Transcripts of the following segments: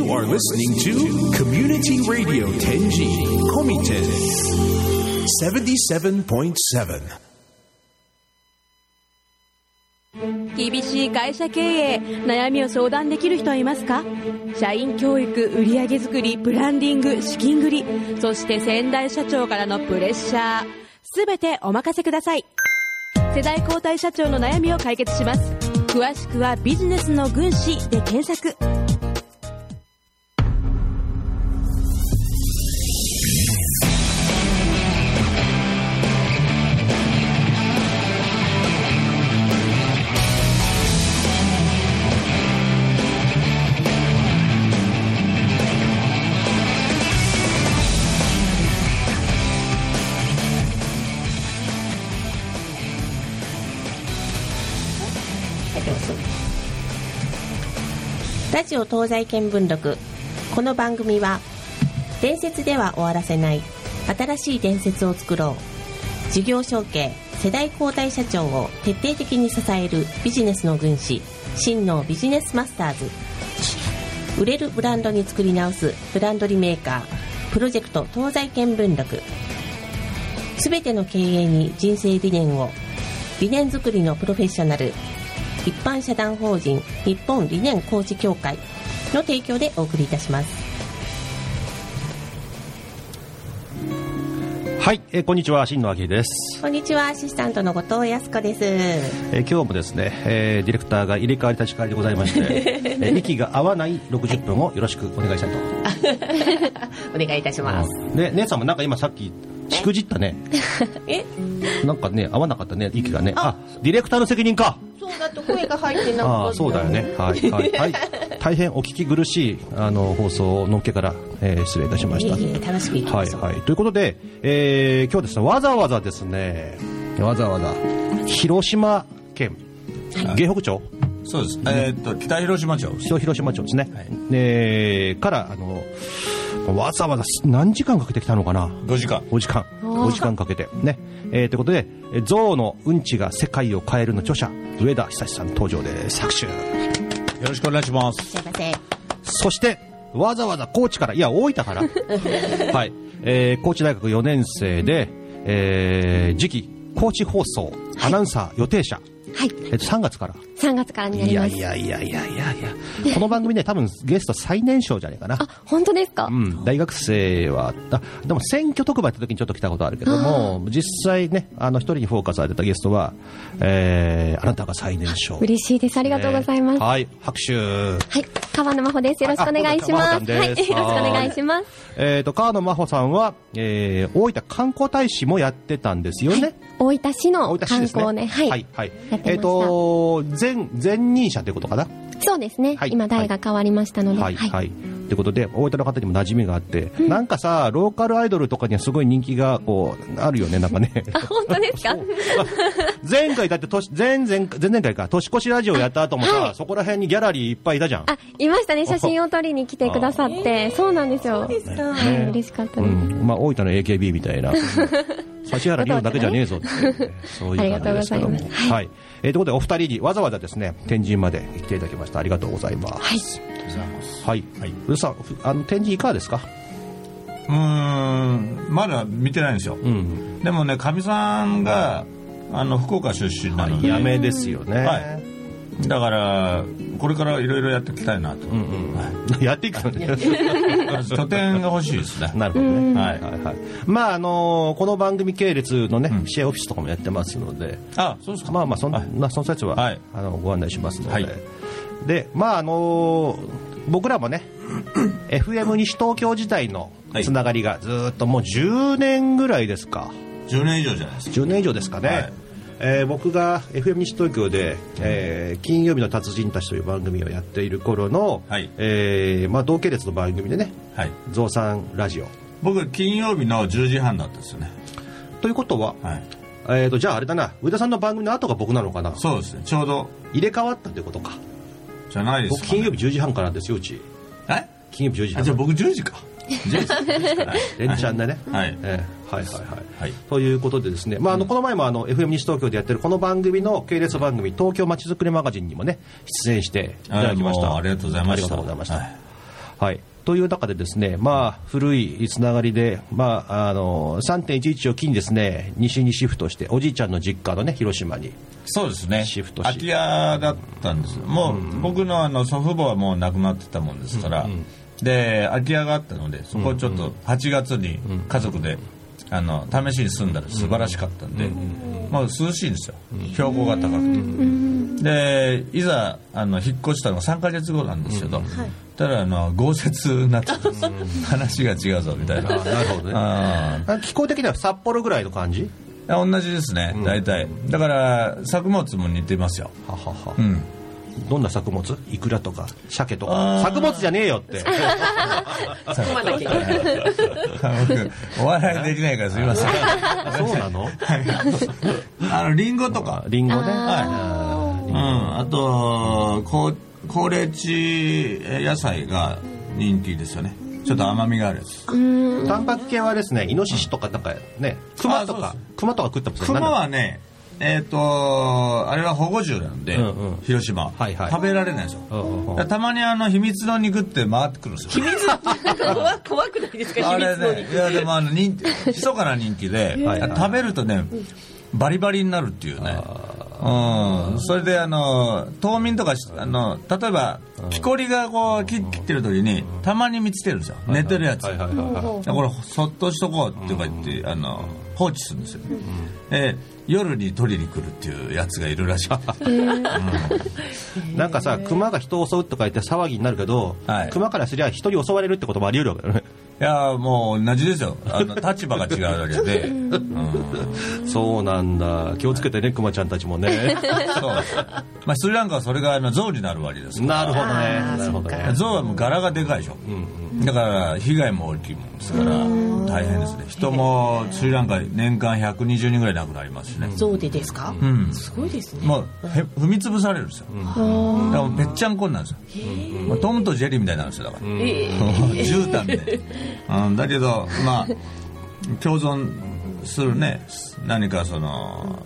You are listening to Community Radio Tenji Komite 77.7. 厳しい会社経営悩みを相談できる人はいますか？社員教育売上作りブランディング資金繰りそして先代社長からのプレッシャー。すべてお任せください。世代交代社長の悩みを解決します。詳しくはビジネスの軍師で検索。ラジオ東西見聞録。この番組は伝説では終わらせない新しい伝説を作ろう。事業承継世代交代社長を徹底的に支えるビジネスの軍師真のビジネスマスターズ。売れるブランドに作り直すブランドリメーカープロジェクト東西見聞録。すべての経営に人生理念を理念作りのプロフェッショナル一般社団法人日本理念工事協会の提供でお送りいたしますはい、えーこんにちは、新野明です。こんにちはアシスタントの後藤康子ですえー今日もですね、えーディレクターが入れ替わり立ち替わりでございまして、えー息が合わない60分をよろしくお願いしたいと。お願いいたしますで、姉さんもなんか今さっき、しくじったね。え？なんかね、合わなかったね、息がね。あ、ディレクターの責任か。そうだと声が入ってなああ、そうだよね。はい、はい、はい。大変お聞き苦しい、あの、放送をのっけから、えー失礼いたしました。いえいえ楽しくいきはい、ましょう、はい。ということで、えー今日ですね、わざわざですね、わざわざ、広島県、芸北町、そうです。えーっと、北広島町。北広島町ですね。はいえーから、あの、わざわざ何時間かけてきたのかな？5時間。5時間。5時間かけて。ね。えーということで、えー象のうんちが世界を変えるの著者、上田久志さん登場です。拍手。よろしくお願いします。すいませんそして、わざわざ高知から、いや、大分から、はい、えー高知大学4年生で、えー次期高知放送アナウンサー予定者、はい。えっと、3月から。3月からにないります。やいやいやいやいやいや、この番組ね、多分ゲスト最年少じゃないかな。あ、本当ですか、うん、大学生はあでも選挙特番やった時にちょっと来たことあるけども実際ねあの一人にフォーカスされてたゲストは、えーあなたが最年少嬉しいです。ありがとうございます。ねはい拍手はい。川野真帆です。よろしくお願いします。あはい。よろしくお願いします。えー、と川野真帆さんは、えー大分観光大使もやってたんですよね、大分市の大分市観ですね光ね。はい。はいはいやってましたえー、と前前任者ということかな？そうですね。はい今、代が変わりましたので。はい、はい。ということで、大分の方にも馴染みがあって、なんかさ、ローカルアイドルとかにはすごい人気が、こう、あるよね、なんかね。あ、本当ですか？そう 前回だって年、前々、前々回か、年越しラジオやった後もさ、はいそこら辺にギャラリーいっぱいいたじゃん。あ、いましたね。写真を撮りに来てくださって。そうなんですよ。ですかはい。嬉しかったです。うん。まあ、大分の AKB みたいな。指原莉乃だけじゃねえぞって、そういう感じですけども。いはい。えーということで、お二人にわざわざですね、天神まで来ていただきました。ありがとうございます。はい。はい。うさん、ふあの、天神いかがですか？うーん、まだ見てないんですよ。うん。でもね、かみさんが、あの、福岡出身なので、やめですよね。はいだから、これからいろいろやっていきたいなと。はいやっていくのね。拠点が欲しいですね。なるほどね。はいはいはい。まあ、あのーこの番組系列のね、シェアオフィスとかもやってますので、あ、そうですか。まあまあ、そんはいな、その説は、はいあの、ご案内しますので。はいで、まあ、あのー僕らもね、FM 西東京時代のはいつながりがずーっともう10年ぐらいですか。10年以上じゃないですか。10年以上ですかね。はいえー僕が FM 西東京で、えー金曜日の達人たちという番組をやっている頃の、はいえーまあ、同系列の番組でね、はい。増産ラジオ。僕、金曜日の10時半だったんですよね。ということは、はい。えー、とじゃああれだな上田さんの番組の後が僕なのかな？そうですね。ちょうど、入れ替わったということかじゃないですか、ね。僕金曜日10時半からですようちえ？金曜日10時あ、じゃあ半僕10時か。10時10時かな連チャンでね、はい。えーはい。はい。はい、はい。ということでですね、まあ、あのこの前もあの FM 西東京でやってるこの番組の系列番組東京まちづくりマガジンにもね出演していただきました。ありがとうございました。ありがとうございました、はい。はい。という中でですね、まあ、古いつながりで、まあ、あの、3.11を機にですね、西にシフトして、おじいちゃんの実家のね、広島に。そうですね。シフトし空き家だったんです。もう、僕のあの祖父母はもう亡くなってたもんですから、で空き家があったのでそこをちょっと8月に家族で、あの試しに住んだら素晴らしかったんで、まあ、涼しいんですよ。標高が高くて、でいざあの引っ越したのが3か月後なんですけど、ただあの豪雪になってた。んです話が違うぞみたいな。なるほどね。あー。あ気候的には札幌ぐらいの感じ？同じですね大体、だから作物も似てますよ。ははは。うんどんな作物？イクラとか、鮭とか。作物じゃねえよって。そこまで 僕お笑いできないからすみません。そうなの？あのリンゴとか。リンゴね。はい。うん。あとこう高齢地野菜が人気ですよね。ちょっと甘みがあるやつ。タンパク系はですね、イノシシとかなんかね、熊とか熊とか食ってますよ熊はねえっ、とあれは保護獣なんで、うんうん。広島、はいはい。食べられないんですよ、うんうんうん。たまにあの秘密の肉って回ってくるんですよ。怖怖くないですか？秘密のねいやでもあの人気密かな人気で 食べるとねバリバリになるっていうね。うん。それであの冬眠とかしあの例えば木こりがこう切切ってる時にたまに見つけるんですよ。寝てるやつ。はいはいはいはい。これそっとしとこうってか言ってあの放置するんですよ。で夜に取りに来るっていうやつがいるらしくて。なんかさ、熊が人を襲うとか言って騒ぎになるけど、はい。熊からすりゃ人に襲われるってこともあり得るわけだよね。いやもう同じですよ。あの 立場が違うだけで、うん。そうなんだ。気をつけてね、熊ちゃんたちもね。そう。まあ、スリランカはそれがあの象になるわけですから。なるほどね。なるほどね。象はもう柄がでかいでしょ、だから被害も大きいもんですから大変ですね。人もスリランカ年間120人ぐらい亡くなりますしね、そうでですか、うん。すごいですね。もうへ踏み潰されるんですよ、だからもうぺっちゃんこになるんですよ、まあ、トムとジェリーみたいになるんですよだから、絨毯みたいな、うん、だけどまあ共存するね何かその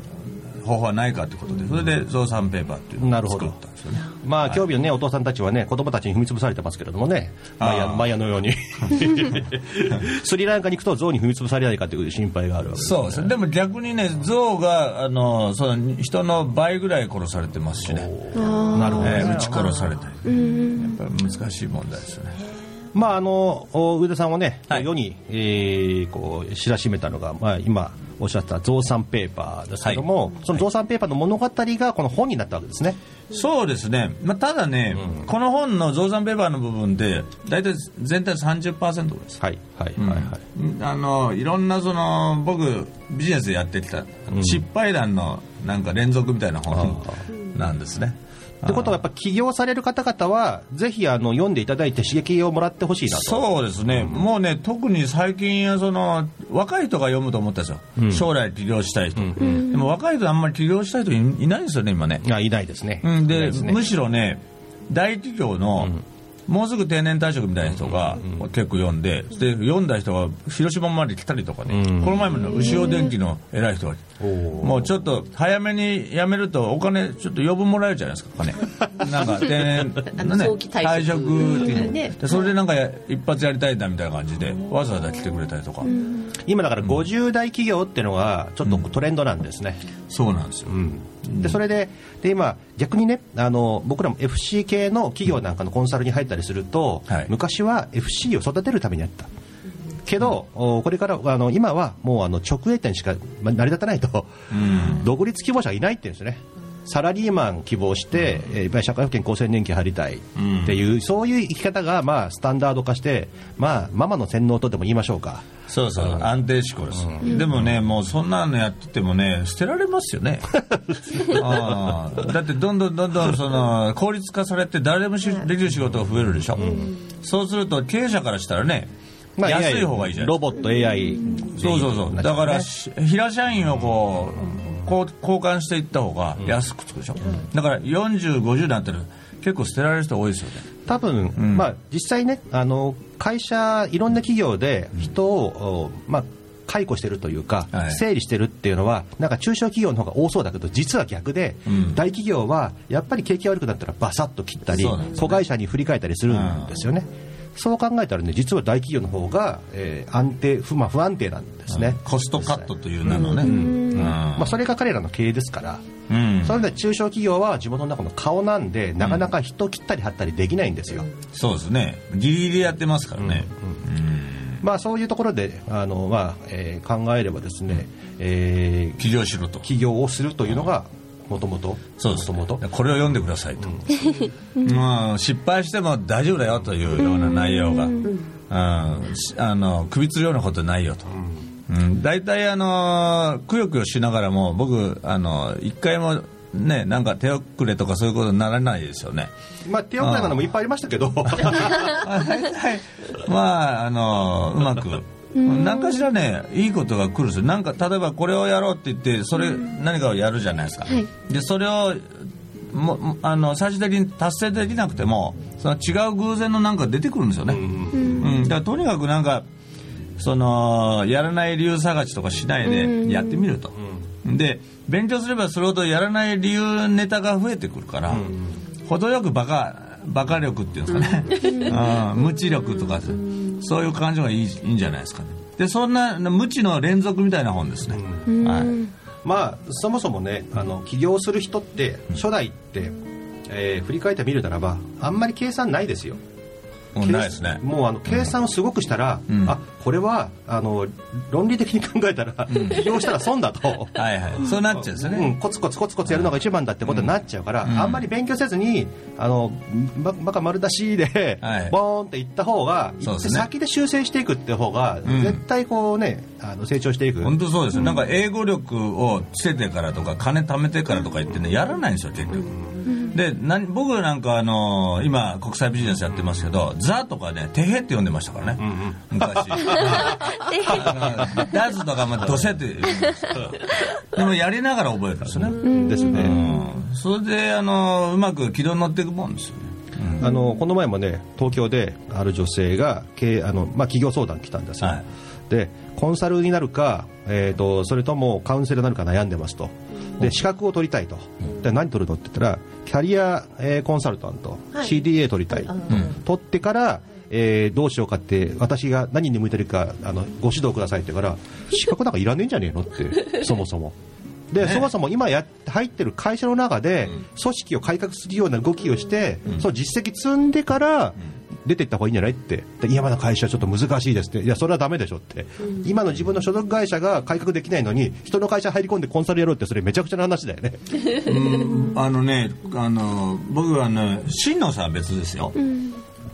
方法はないかということでそれでゾウサンペーパーっていうのをなるほど。作ったんですよね。まあ、興味のね、お父さんたちはね、子供たちに踏み潰されてますけれどもね、マヤあーマヤのように。スリランカに行くと象に踏み潰されないかという心配があるわけです。そうです。ねでも逆にね象があのその人の倍ぐらい殺されてますしね、なるほどね。えー撃ち殺されたり、やっぱり難しい問題ですよねまあ、あの、お上田さんをね、はい。世に、えーこう、知らしめたのが、まあ、今、おっしゃったゾウさんペーパーですけども、そのゾウさんペーパーの物語がこの本になったわけですね。そうですね、まあ、ただね、この本の増産ペーパーの部分で大体全体30%です、はい、はい、はい、はい。あのいろんなその僕ビジネスでやってきた失敗談のなんか連続みたいな本なんですね。ってことは、やっぱ起業される方々は、ぜひあの読んでいただいて刺激をもらってほしいなと。そうですね、もうね、特に最近その、若い人が読むと思ったんですよ、将来起業したい人、でも若い人、あんまり起業したい人いいないんですよね、今ね。あいないですね。うん、でね。むしろね、大企業の、もうすぐ定年退職みたいな人が結構読んで、で読んだ人が広島まで来たりとかね、この前もね、牛尾電機の偉い人が、もうちょっと早めに辞めると、お金、ちょっと余分もらえるじゃないですか、お 金。なんか定年、ね退職っていうの。ねでそれでなんかや一発やりたいんだみたいな感じで、わざわざ来てくれたりとか、今だから50代企業っていうのがちょっとトレンドなんですね。そうなんですよ。でそれでで今、逆にねあの僕らも FC 系の企業なんかのコンサルに入ったりすると、はい。昔は FC を育てるためにやった。けど、おこれからあの今はもうあの直営店しかま成り立たないと、独立希望者がいないって言うんですよね。サラリーマン希望して、えーやっぱり社会保険厚生年金入りたいっていう、そういう生き方がまあスタンダード化して、まあ、ママの洗脳とでも言いましょうか。そうそう、安定志向です、でもね、もうそんなのやっててもね、捨てられますよね。あーだって、どんどんどんどんその効率化されて、誰でもしできる仕事が増えるでしょ、そうすると、経営者からしたらね、まあ安い方がいいじゃないロボット AI そうそうそう、だから、し平社員をこう、こう交換していった方が安くつくでしょ、だから40、50になってる、結構捨てられる人多いですよね。多分、ん。まあ、実際ねあの会社いろんな企業で人を、おまあ解雇してるというか、はい。整理してるっていうのはなんか中小企業の方が多そうだけど実は逆で、ん。大企業はやっぱり景気が悪くなったらバサッと切ったりね。子会社に振り替えたりするんですよね。そう考えたらね実は大企業の方が、えー安定不,、まあ、不安定なんですね、コストカットという名のね、うん。まあ、それが彼らの経営ですから、うん。それで中小企業は地元の中の顔なんでなかなか人切ったり貼ったりできないんですよ、そうですね。ギリギリやってますからね、まあ、そういうところであの、まあえー考えればですね、えー起業しろと。起業をするというのがもともとそうですもともとこれを読んでくださいと、まあ、失敗しても大丈夫だよというような内容が、うん。しあの首つるようなことないよと、うん、大体あのくよくよしながらも僕あの一回もねなんか手遅れとかそういうことにならないですよね。まあ、手遅れなのもいっぱいありましたけど。まああのうまく何かしらねいいことが来るんですよ。なんか例えばこれをやろうって言ってそれ何かをやるじゃないですか、でそれをももあの最終的に達成できなくてもその違う偶然のなんか出てくるんですよね、うん。だからとにかくなんかそのやらない理由探しとかしないでやってみると、で勉強すればそれほどやらない理由ネタが増えてくるから、程よくバカバカ力っていうんですかね、うん。無知力とかそういう感じがいいいいんじゃないですかね。でそんな無知の連続みたいな本ですね、はい。まあそもそもねあの起業する人って初代って、えー振り返ってみるならばあんまり計算ないですよもうないですね。もうあの計算をすごくしたら、ん。あこれはあの論理的に考えたら、起業したら損だと。はいはい。そうなっちゃうんですよね、うん、コツコツコツコツやるのが一番だってことになっちゃうから、あんまり勉強せずにあのばバカ丸出しで、はい。ボーンっていった方が、そうですね。先で修正していくって方が、ん。絶対こうねあの成長していく。本当そうですよ、なんか英語力をつけてからとか金貯めてからとか言ってねやらないんですよ結局、で何僕なんかあの今国際ビジネスやってますけど「ザ」とかね「てへ」って読んでましたからね、昔。ダズとかも「どせ」ってですけどでもやりながら覚えるんですね、ですね。うん。それであのうまく軌道に乗っていくもんですよね。あのこの前もね東京である女性が経営あの、まあ、企業相談来たんですよ、はいでコンサルになるか、えー、とそれともカウンセラーになるか悩んでますと。で資格を取りたいと。で何取るのって言ったらキャリア、えーコンサルタント、はい。CDA 取りたい、取ってから、えーどうしようかって私が何に向いてるかあのご指導くださいって言うから資格なんかいらねえんじゃねえのって そもそも。で、そもそも今やって入ってる会社の中で組織を改革するような動きをして、その実績積んでから出ていった方がいいんじゃないって。で今の会社はちょっと難しいですって。いやそれはダメでしょって、今の自分の所属会社が改革できないのに人の会社入り込んでコンサルやろうってそれめちゃくちゃな話だよね。あのね、あの僕はね、新野さんは別ですよ。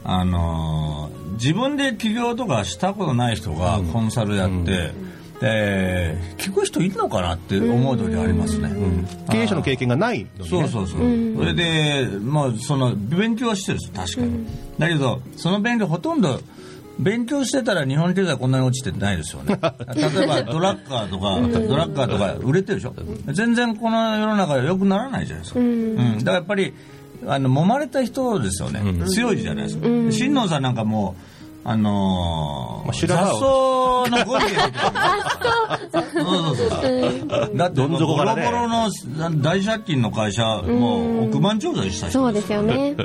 あの自分で起業とかしたことない人がコンサルやって、で聞く人いるのかなって思う時ありますね。経営者の経験がないのに、ね、そうそうそう、それで、まあ、その勉強はしてるんです確かに、だけどその勉強ほとんど勉強してたら日本経済こんなに落ちてないですよね。例えばドラッカーとかドラッカーとか売れてるでしょ。全然この世の中で良くならないじゃないですか、うん。だからやっぱりあの揉まれた人ですよね、強いじゃないですか、新能さんなんかもうあのーまあ白髪雑草のゴリラみたいな。そうそうそう。だってどん底からね。ボロボロの大借金の会社もう億万長者した人そうですよね。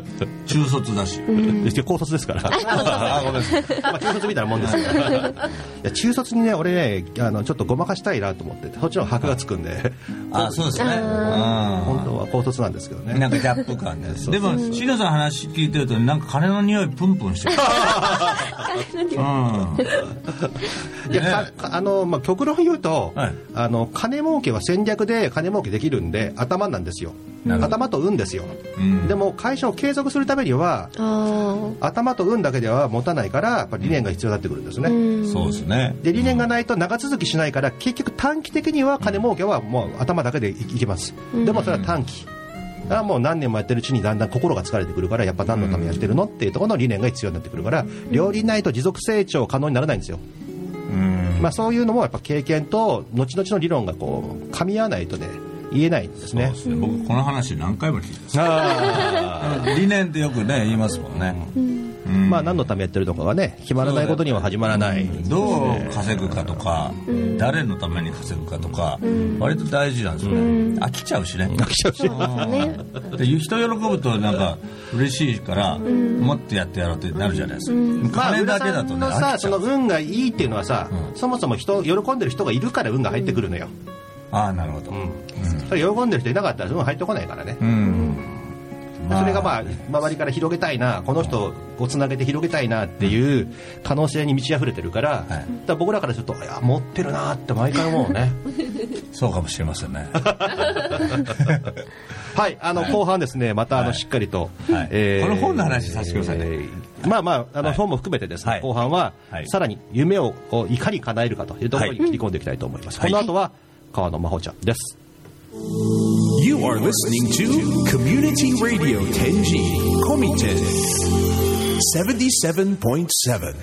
中卒だし、で高卒ですから。あごめんなさいまあ中卒みたいなもんですから。いや中卒にね俺ねあのちょっとごまかしたいなと思ってそっちの箔がつくんで。あそうですね。本当は高卒なんですけどね。うんなんかギャップ感ででも椎名さんの話聞いてるとなんか金の匂いプンプンしてる うんいや、あの、まあ、極論言うと、はいあの、金儲けは戦略で金儲けできるんで、頭なんですよ。頭と運ですよ。うんでも、会社を継続するためには、あ頭と運だけでは持たないから、やっぱり理念が必要になってくるんですね。あ。うん。そうですねで、理念がないと長続きしないから、結局短期的には金儲けはもう頭だけでいいけます。でもそれは短期。だからもう何年もやってるうちにだんだん心が疲れてくるからやっぱ何のためにやってるのっていうところの理念が必要になってくるから両輪ないと持続成長可能にならないんですよ。うん。まあ、そういうのもやっぱ経験と後々の理論がこう噛み合わないとね言えないんですね。ね。僕この話何回も聞いてます。あ 理念ってよくね言いますもんね、うんまあ、何のためやってるのかがね決まらないことには始まらない、どう稼ぐかとか、誰のために稼ぐかとか、割と大事なんですよね、飽きちゃうしね。飽きちゃうし。うん。で人喜ぶとなんか嬉しいから、もっとやってやろうってなるじゃないですか、まあ、金浦だけだとねさんのさ飽きちゃそうの運がいいっていうのはさ、うん。そもそも人喜んでる人がいるから運が入ってくるのよ、ああなるほど。うん。それ喜んでる人いなかったら運入ってこないからね、うん、それがまあ周りから広げたいなこの人をつなげて広げたいなっていう可能性に満ち溢れてるから,、だから僕らからするといや持ってるなって毎回思うね。そうかもしれませんね。はいあの、はい。後半ですねまたあの、はい。しっかりと、はい。この本の話させてくださいね。えーまあまああの、はい。本も含めてですね、はい。後半は、はい。さらに夢をいかに叶えるかというところに切り込んでいきたいと思います、はい。この後は川野真帆ちゃんです、You are listening to Community Radio Tenji Komiten 77.7.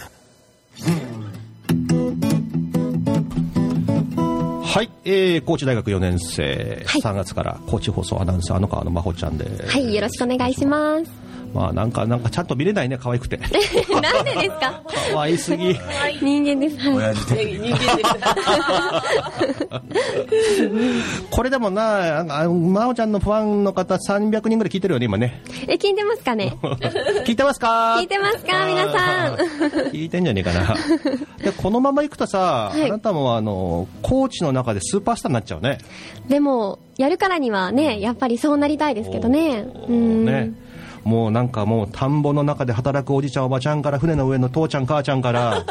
はい、えー、高知大学4年生、はい3月から高知放送アナウンサーの川野真帆ちゃんです、はい、よろしくお願いします。まあなんかなんかちゃんと見れないね可愛くて。なんでですか？可愛すぎ。人間です。はい。親父的に。これでもなあの真帆ちゃんのファンの方300人ぐらい聞いてるよね今ね。え、聞いてますかね？聞いてますか？聞いてますか？皆さん。聞いてんじゃねえかな。でこのままいくとさ、はい。あなたもあのコーチの中でスーパースターになっちゃうね。でも、やるからにはね、やっぱりそうなりたいですけどね。うん。ねもうなんかもう田んぼの中で働くおじちゃんおばちゃんから船の上の父ちゃん母ちゃんから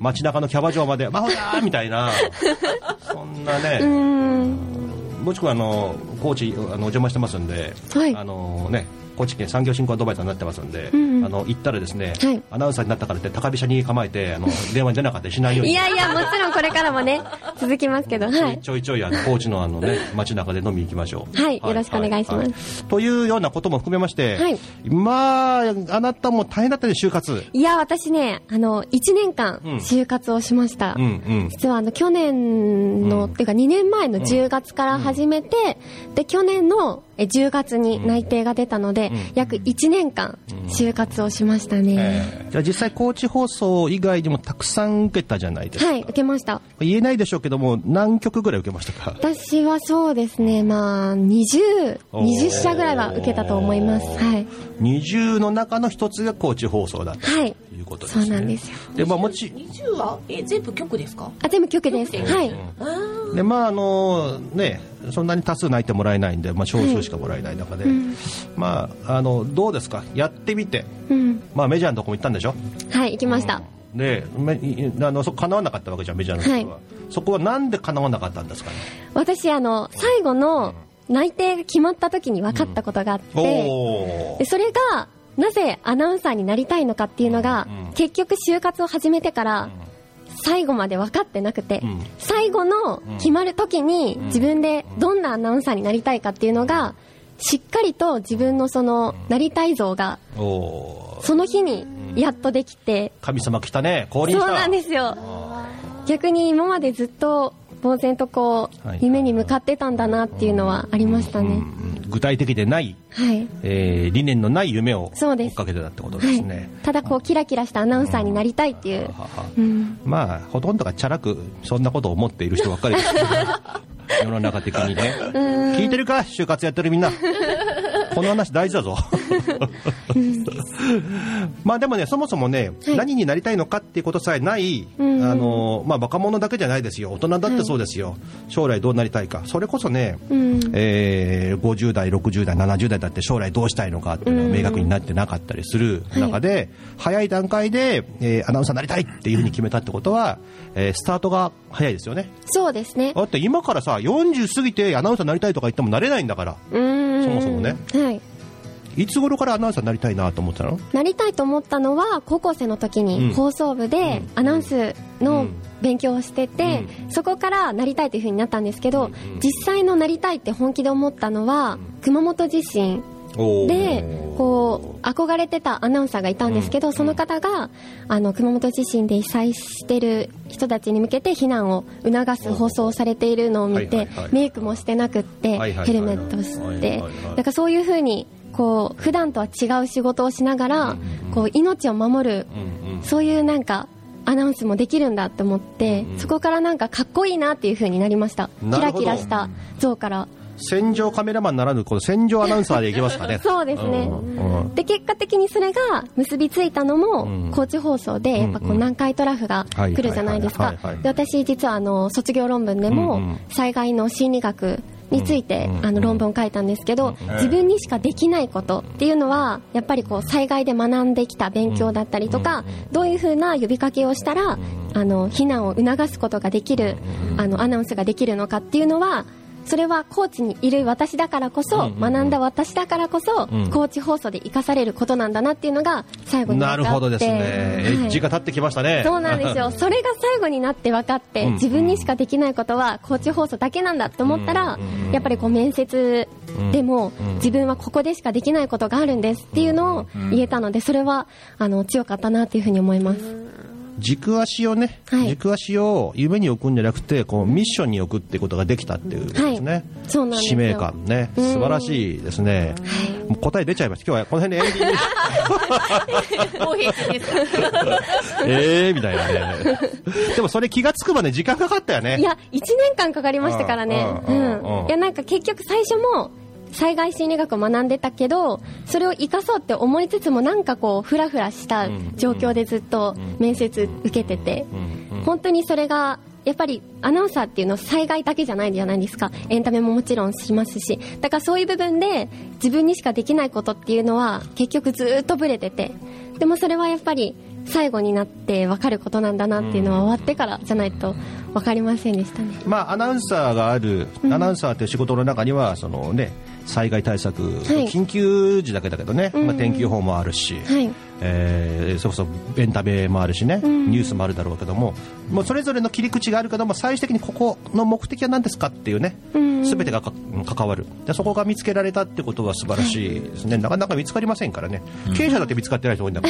街中のキャバ嬢まで「真帆ちゃん!」みたいなそんなね、うん。もしくはあの高知あのお邪魔してますんで、はいあのね高知県産業振興アドバイザーになってますんで、うんうんあの行ったらですね、はいアナウンサーになったからって高飛車に構えてあの電話に出なかったりしないようにいやいや、もちろんこれからもね、続きますけど、はい。ちょいちょいあの高知のあのね街中で飲みに行きましょう。はいよろしくお願いしますというようなことも含めまして、はいまああなたも大変だったね就活。いや、私ね、あの、1年間うん、就活をしました。うんうん。実はあの去年の、うんっていうか2年前の10月から始めて、で去年のえ10月に内定が出たので、うん。約1年間就活をしましたね、じゃあ実際高知放送以外にもたくさん受けたじゃないですか。はい受けました。言えないでしょうけども何曲ぐらい受けましたか？私はそうですねまあ2020おー。社ぐらいは受けたと思います。はい。20の中の一つが高知放送だった。はい。ということですね。そうなんですよ。でまあもち20はえ全部曲ですか？あ全部曲です。はい。でまああのねそんなに多数泣いてもらえないんで、まあ、少数しかもらえない中で、まああのどうですか？やってみて、うん。まあ、メジャーのとこも行ったんでしょ？はい行きました、でめいあのそ叶わなかったわけじゃんメジャーのとこは、はい。そこはなんで叶わなかったんですかね？私あの最後の内定が決まった時に分かったことがあって、おでそれがなぜアナウンサーになりたいのかっていうのが、うん結局就活を始めてから最後まで分かってなくて、うん。最後の決まる時にん。自分でどんなアナウンサーになりたいかっていうのがしっかりと自分のそのなりたい像がおその日にやっとできて、神様来たね降臨した。そうなんですよ。逆に今までずっと呆然とこう、はい。夢に向かってたんだなっていうのはありましたね、うん具体的でない、はい。えー理念のない夢を追そうです。っかけてたってことではい。すね、ただこうキラキラしたアナウンサーになりたいっていう、ははうん、まあほとんどがチャラくそんなことを思っている人ばっかりですけど 世の中的にね。聞いてるか？就活やってるみんな。この話大事だぞ。まあでもねそもそもね、はい。何になりたいのかっていうことさえない、うん。あのまあ、若者だけじゃないですよ。大人だってそうですよ、将来どうなりたいか。それこそね、うん。えー50代60代70代だって将来どうしたいのかっていうのが明確になってなかったりする中で、早い段階で、えーアナウンサーになりたいっていうふうに決めたってことは、えースタートが早いですよね。そうですね。だって今からさ40過ぎてアナウンサーになりたいとか言ってもなれないんだから。そもそもね。はい。いつ頃からアナウンサーになりたいなと思ってたの？なりたいと思ったのは高校生の時うん。に放送部でアナウンスうのん。勉強をしてて、そこからなりたいというふうになったんですけど、実際のなりたいって本気で思ったのは熊本地震でこう憧れてたアナウンサーがいたんですけど、その方があの熊本地震で被災してる人たちに向けて避難を促す放送をされているのを見てメイクもしてなくってヘルメットしてはいなんかそういう風にこう普段とは違う仕事をしながらこう命を守るそういうなんかアナウンスもできるんだと思って、そこからなんかかっこいいなっていう風になりました。キラキラした像から戦場カメラマンならぬこの戦場アナウンサーでいきますかね。そうですね。うん。うん。で結果的にそれが結びついたのも、うん高知放送でやっぱこう南海トラフが来るじゃないですか。で私実はあの卒業論文でも、災害の心理学について、うん。あの論文を書いたんですけど、自分にしかできないことっていうのはやっぱりこう災害で学んできた勉強だったりとか、どういうふうな呼びかけをしたら、あの避難を促すことができる、あのアナウンスができるのかっていうのはそれは高知にいる私だからこそ、学んだ私だからこそ、ん。高知放送で生かされることなんだなっていうのが最後になるほどですね、はい。エッジが立ってきましたね。そうなんですよ。それが最後になって分かって、うん。自分にしかできないことは高知放送だけなんだって思ったら、やっぱりこう面接でも、自分はここでしかできないことがあるんですっていうのを言えたのでそれはあの強かったなっていうふうに思います。軸足をね、はい。軸足を夢に置くんじゃなくてこうミッションに置くっていうことができたっていうことですね、はい。そうなん使命感ね。うん。素晴らしいですね、もう答え出ちゃいました。今日はこの辺でエンディングもう平気です。か えーみたいなね。でもそれ気がつくまで時間かかったよね。いや、1年間かかりましたからね。ううんんうん。うん。いや、なんか結局最初も、災害心理学を学んでたけど、それを活かそうって思いつつも、なんかこう、ふらふらした状況でずっと面接受けてて、本当にそれが、やっぱりアナウンサーっていうのは災害だけじゃないじゃないですか。エンタメももちろんしますし。だからそういう部分で自分にしかできないことっていうのは結局ずっとブレてて。でもそれはやっぱり最後になって分かることなんだなっていうのは終わってからじゃないと分かりませんでしたね。まあ、アナウンサーがある、アナウンサーという仕事の中にはその、ね、災害対策、緊急時だけだけどね、まあ、天気予報もあるし、はい。えーそれこそエンタメもあるしね、ニュースもあるだろうけども。もうそれぞれの切り口があるけども最終的にここの目的は何ですかっていうね、ん。全てがか関わる。でそこが見つけられたってことは素晴らしいですね、なかなか見つかりませんからね、経営者だって見つかってない人多いんだか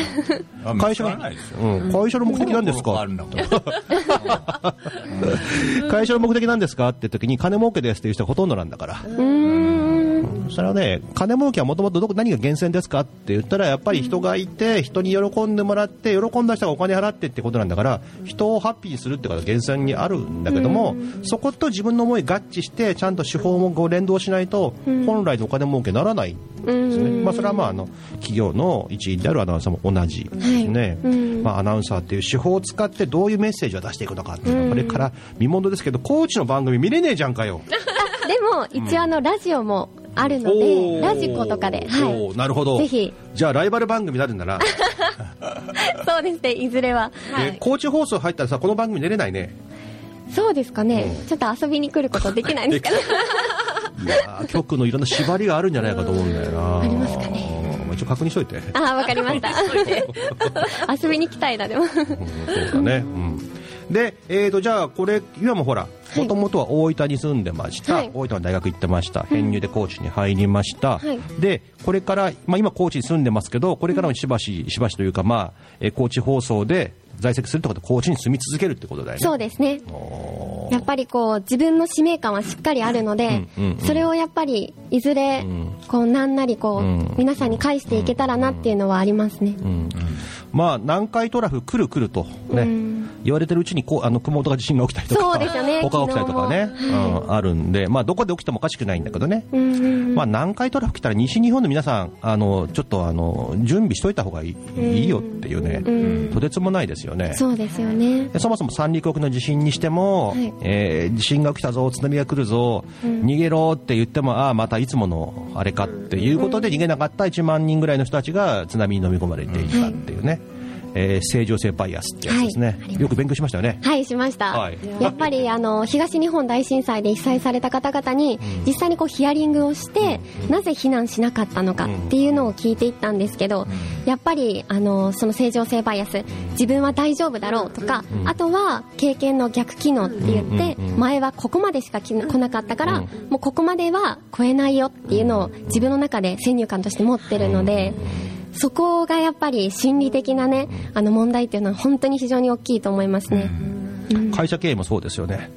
ら。あ会社の見つからないですよ。うん、会社の目的なんですか？あるん。だもん会社の目的なんですか？って時に金儲けですっていう人がほとんどなんだから、うーん。それはね金儲けはもともとどこ何が源泉ですかって言ったらやっぱり人がいて人に喜んでもらって喜んだ人がお金払ってってことなんだから人をハッピーにするってことが源泉にあるんだけどもそこと自分の思い合致してちゃんと手法もこう連動しないと本来のお金儲けにならないですね、まあ、それはまああの企業の一員であるアナウンサーも同じですね、まあ、アナウンサーっていう手法を使ってどういうメッセージを出していくのかっていうのはこれから見ものですけどコーチの番組見れねえじゃんかよ。でも、一応あの、ラジオもあるのおで、ーラジコとかで、はおーなるほどぜひじゃあライバル番組になるんなら、い。そうですね、いずれは。え高知放送入ったらさこの番組出れないねそうですかね。ちょっと遊びに来ることできないんですかね。いやー局のいろんな縛りがあるんじゃないかと思うんだよなありますかねうん一応確認しといてああ、わかりました。遊びに来たいな、でも。うんそうだね、うん、で、えー、とじゃあこれ今もほらいもともとは大分に住んでました、はい。大分の大学行ってました。編入で高知に入りました、はい。でこれから、まあ、今高知に住んでますけどこれからもしばししばしというか、まあえー高知放送で在籍するってことは高知に住み続けるってことだよね。そうですね。やっぱりこう、自分の使命感はしっかりあるのでうんうんうん、それをやっぱり、いずれん、こう、なんなりこう皆さんに返していけたらなっていうのはありますね。うんまあ南海トラフ来る来るとね、うん。言われてるうちにこうあの熊本が地震が起きたりとかね他が起きたりとかね、うんあるんでまあどこで起きてもおかしくないんだけどね、うん。まあ南海トラフ来たら西日本の皆さんあのちょっとあの準備しといた方がいい,、いいよっていうね、うん。とてつもないですよね。そうですよね。でそもそも三陸沖の地震にしても、はい。えー地震が起きたぞ、津波が来るぞ、逃げろって言っても、ああ、またいつものあれかっていうことで、逃げなかった1万人ぐらいの人たちが津波に飲み込まれていたっていうね、えー正常性バイアスってやつですね、はいよく勉強しましたよね。はい、しました。はい。やっぱり、あの、東日本大震災で被災された方々に、実際にこうヒアリングをして、なぜ避難しなかったのかっていうのを聞いていったんですけど、やっぱり、あの、その正常性バイアス、自分は大丈夫だろうとか、あとは、経験の逆機能って言って、前はここまでしか来な来なかったから、もうここまでは超えないよっていうのを自分の中で先入観として持ってるので、そこがやっぱり心理的なね、あの問題っていうのは本当に非常に大きいと思いますね。会社経営もそうですよね。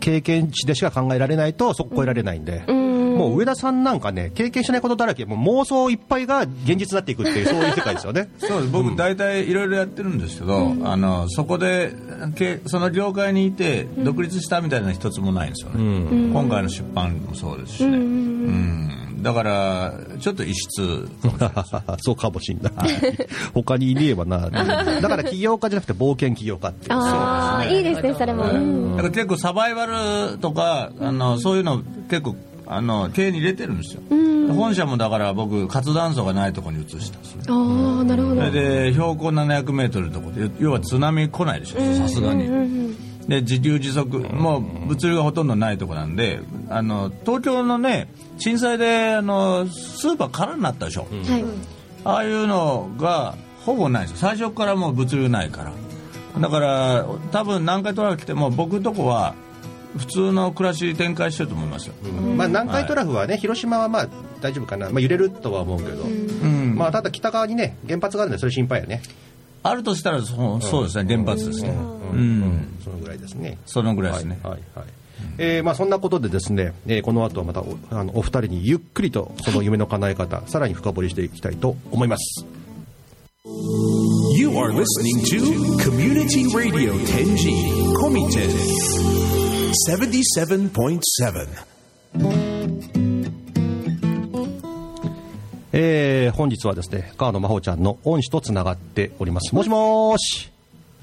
経験値でしか考えられないと、そこ超えられないんで。うーん。もう上田さんなんかね、経験しないことだらけ、もう妄想いっぱいが現実になっていくっていう、そういう世界ですよね。そうです。僕大体いろいろやってるんですけど、あのそこでけその業界にいて独立したみたいな一つもないんですよね、今回の出版もそうですしね、うん。だからちょっと異質 そうかもしんない。他にいねえばな。だから起業家じゃなくて冒険起業家っていう。ああ、いいですね、それも。うん。だから結構サバイバルとかあのそういうの結構あの経営に入れてるんですよ、本社もだから僕活断層がないところに移したんですねああ、なるほど。それで標高700メートルのところで要は津波来ないでしょさすがに。で自給自足もう物流がほとんどないところなんであの東京のね震災であのスーパー空になったでしょ、はい。ああいうのがほぼないです。よ最初からもう物流ないから。だから多分南海トラフ来ても僕のとこは普通の暮らし展開してると思いますよ、まあ南海トラフはね、広島はまあ大丈夫かな。まあ揺れるとは思うけど。うん。まあただ北側にね、原発があるんでそれ心配やね。あるとしたらそうそうですね原発ですね。うん、そのぐらいですね。そのぐらいですね、はいはいはい。えーまあ、そんなことでですね、えーこの後はまたおあのお二人にゆっくりとその夢の叶え方さらに深掘りしていきたいと思います。You are listening to Community Radio Tenji Komiten 77.7. えー本日はですね川野真帆ちゃんの恩師とつながっております。もしもーし。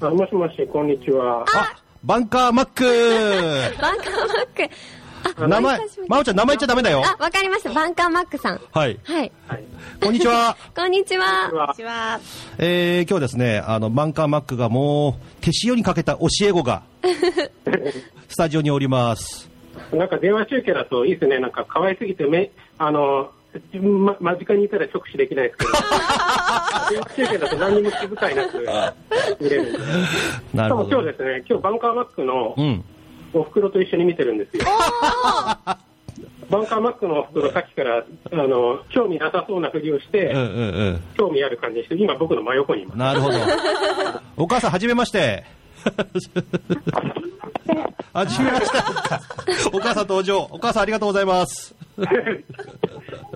あもしもし、こんにちは。あバンカーマックバンカーマック。あ、名前お久しぶり真帆ちゃん名前言っちゃダメだよ。あ、わかりました。バンカーマックさん。はい。はい。こんにちは。こんにちは。はちは。えー今日ですね、あの、バンカーマックがもう、手塩にかけた教え子が、スタジオにおります。なんか電話中継だといいですね。なんか可愛すぎてめ、あの、ま、間近にいたら直視できないですけど、電話中継だと何にも気遣いなく見れるなるほど。今日ですね、今日バンカーマックのうん。お袋と一緒に見てるんですよ。バンカーマックのお袋さっきから、あの、興味なさそうなふりをして、うんうんうん。興味ある感じにして、今僕の真横にいます。なるほど。お母さん、はじめまして。はじめまして。お母さん登場。お母さん、ありがとうございます。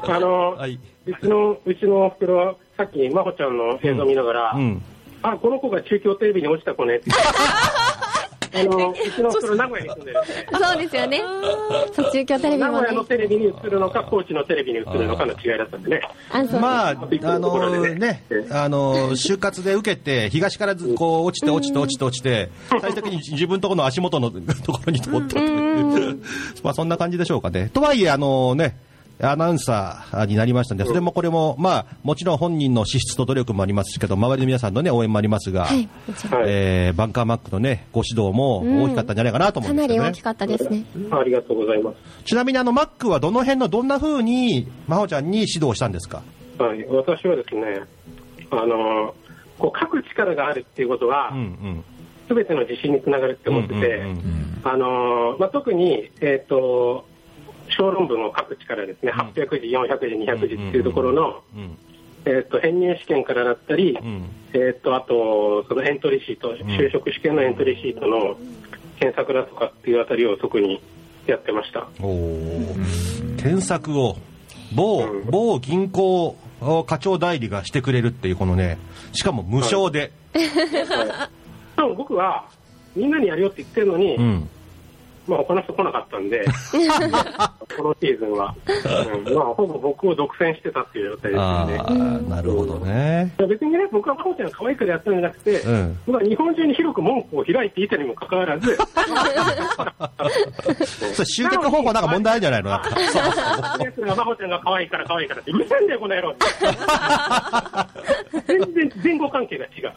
あの、はい。うちの、うちのお袋は、さっき真帆ちゃんの映像見ながら、うん。あ、この子が中京テレビに落ちた子ねって。あの、うちのお袋名古屋に住んでるんで、そうですよね。そう、中京テレビもね名古屋の。テレビに映るのか、高知のテレビに映るのかの違いだったんでね。あ、そう。まあ、あのね、あの、就活で受けて、東からずこう落ちて落ちて落ちて落ちて、最終的に自分のところの足元のところに通ったという、まあそんな感じでしょうかね。とはいえ、あのね、アナウンサーになりましたんで、それもこれも、まあ、もちろん本人の資質と努力もありますけど、周りの皆さんのね、応援もありますが、はい、えーバンカーマックのね、ご指導も大きかったんじゃないかなと思うんですけどねかなり大き。かったですね。ありがとうございます。ちなみにあの、マックはどの辺のどんな風に、真帆ちゃんに指導したんですか？はい、私はですね、あの、こう書く力があるっていうことはうん、うん。すべての自信につながるって思ってて、うんうんうんあのまあ、特に、えっ、と、小論文を書く力ですね、800字、400字、200字っていうところの、うんえっ、と、編入試験からだったり、うん。えっ、と、あと、そのエントリーシート、就職試験のエントリーシートの検索だとかっていうあたりを特にやってました。おー。添削を某うん。某銀行課長代理がしてくれるっていうこのねしかも無償で、多分僕は、みんなにやるよって言ってるのに、うんまあ、他の人来なかったんで、このシーズンは、うんまあ、ほぼ僕を独占してたっていう状態ですあよね。あなるほどね。別にね、僕は真帆ちゃんが可愛いからやったんじゃなくて、うん。僕は日本中に広く門戸を開いていたにもかかわらず、それ集客方法なんか問題あるんじゃないのなんか。奴が真帆ちゃんが可愛いから可愛いからって、うるせえんだよ、この野郎 全然前後関係が違う。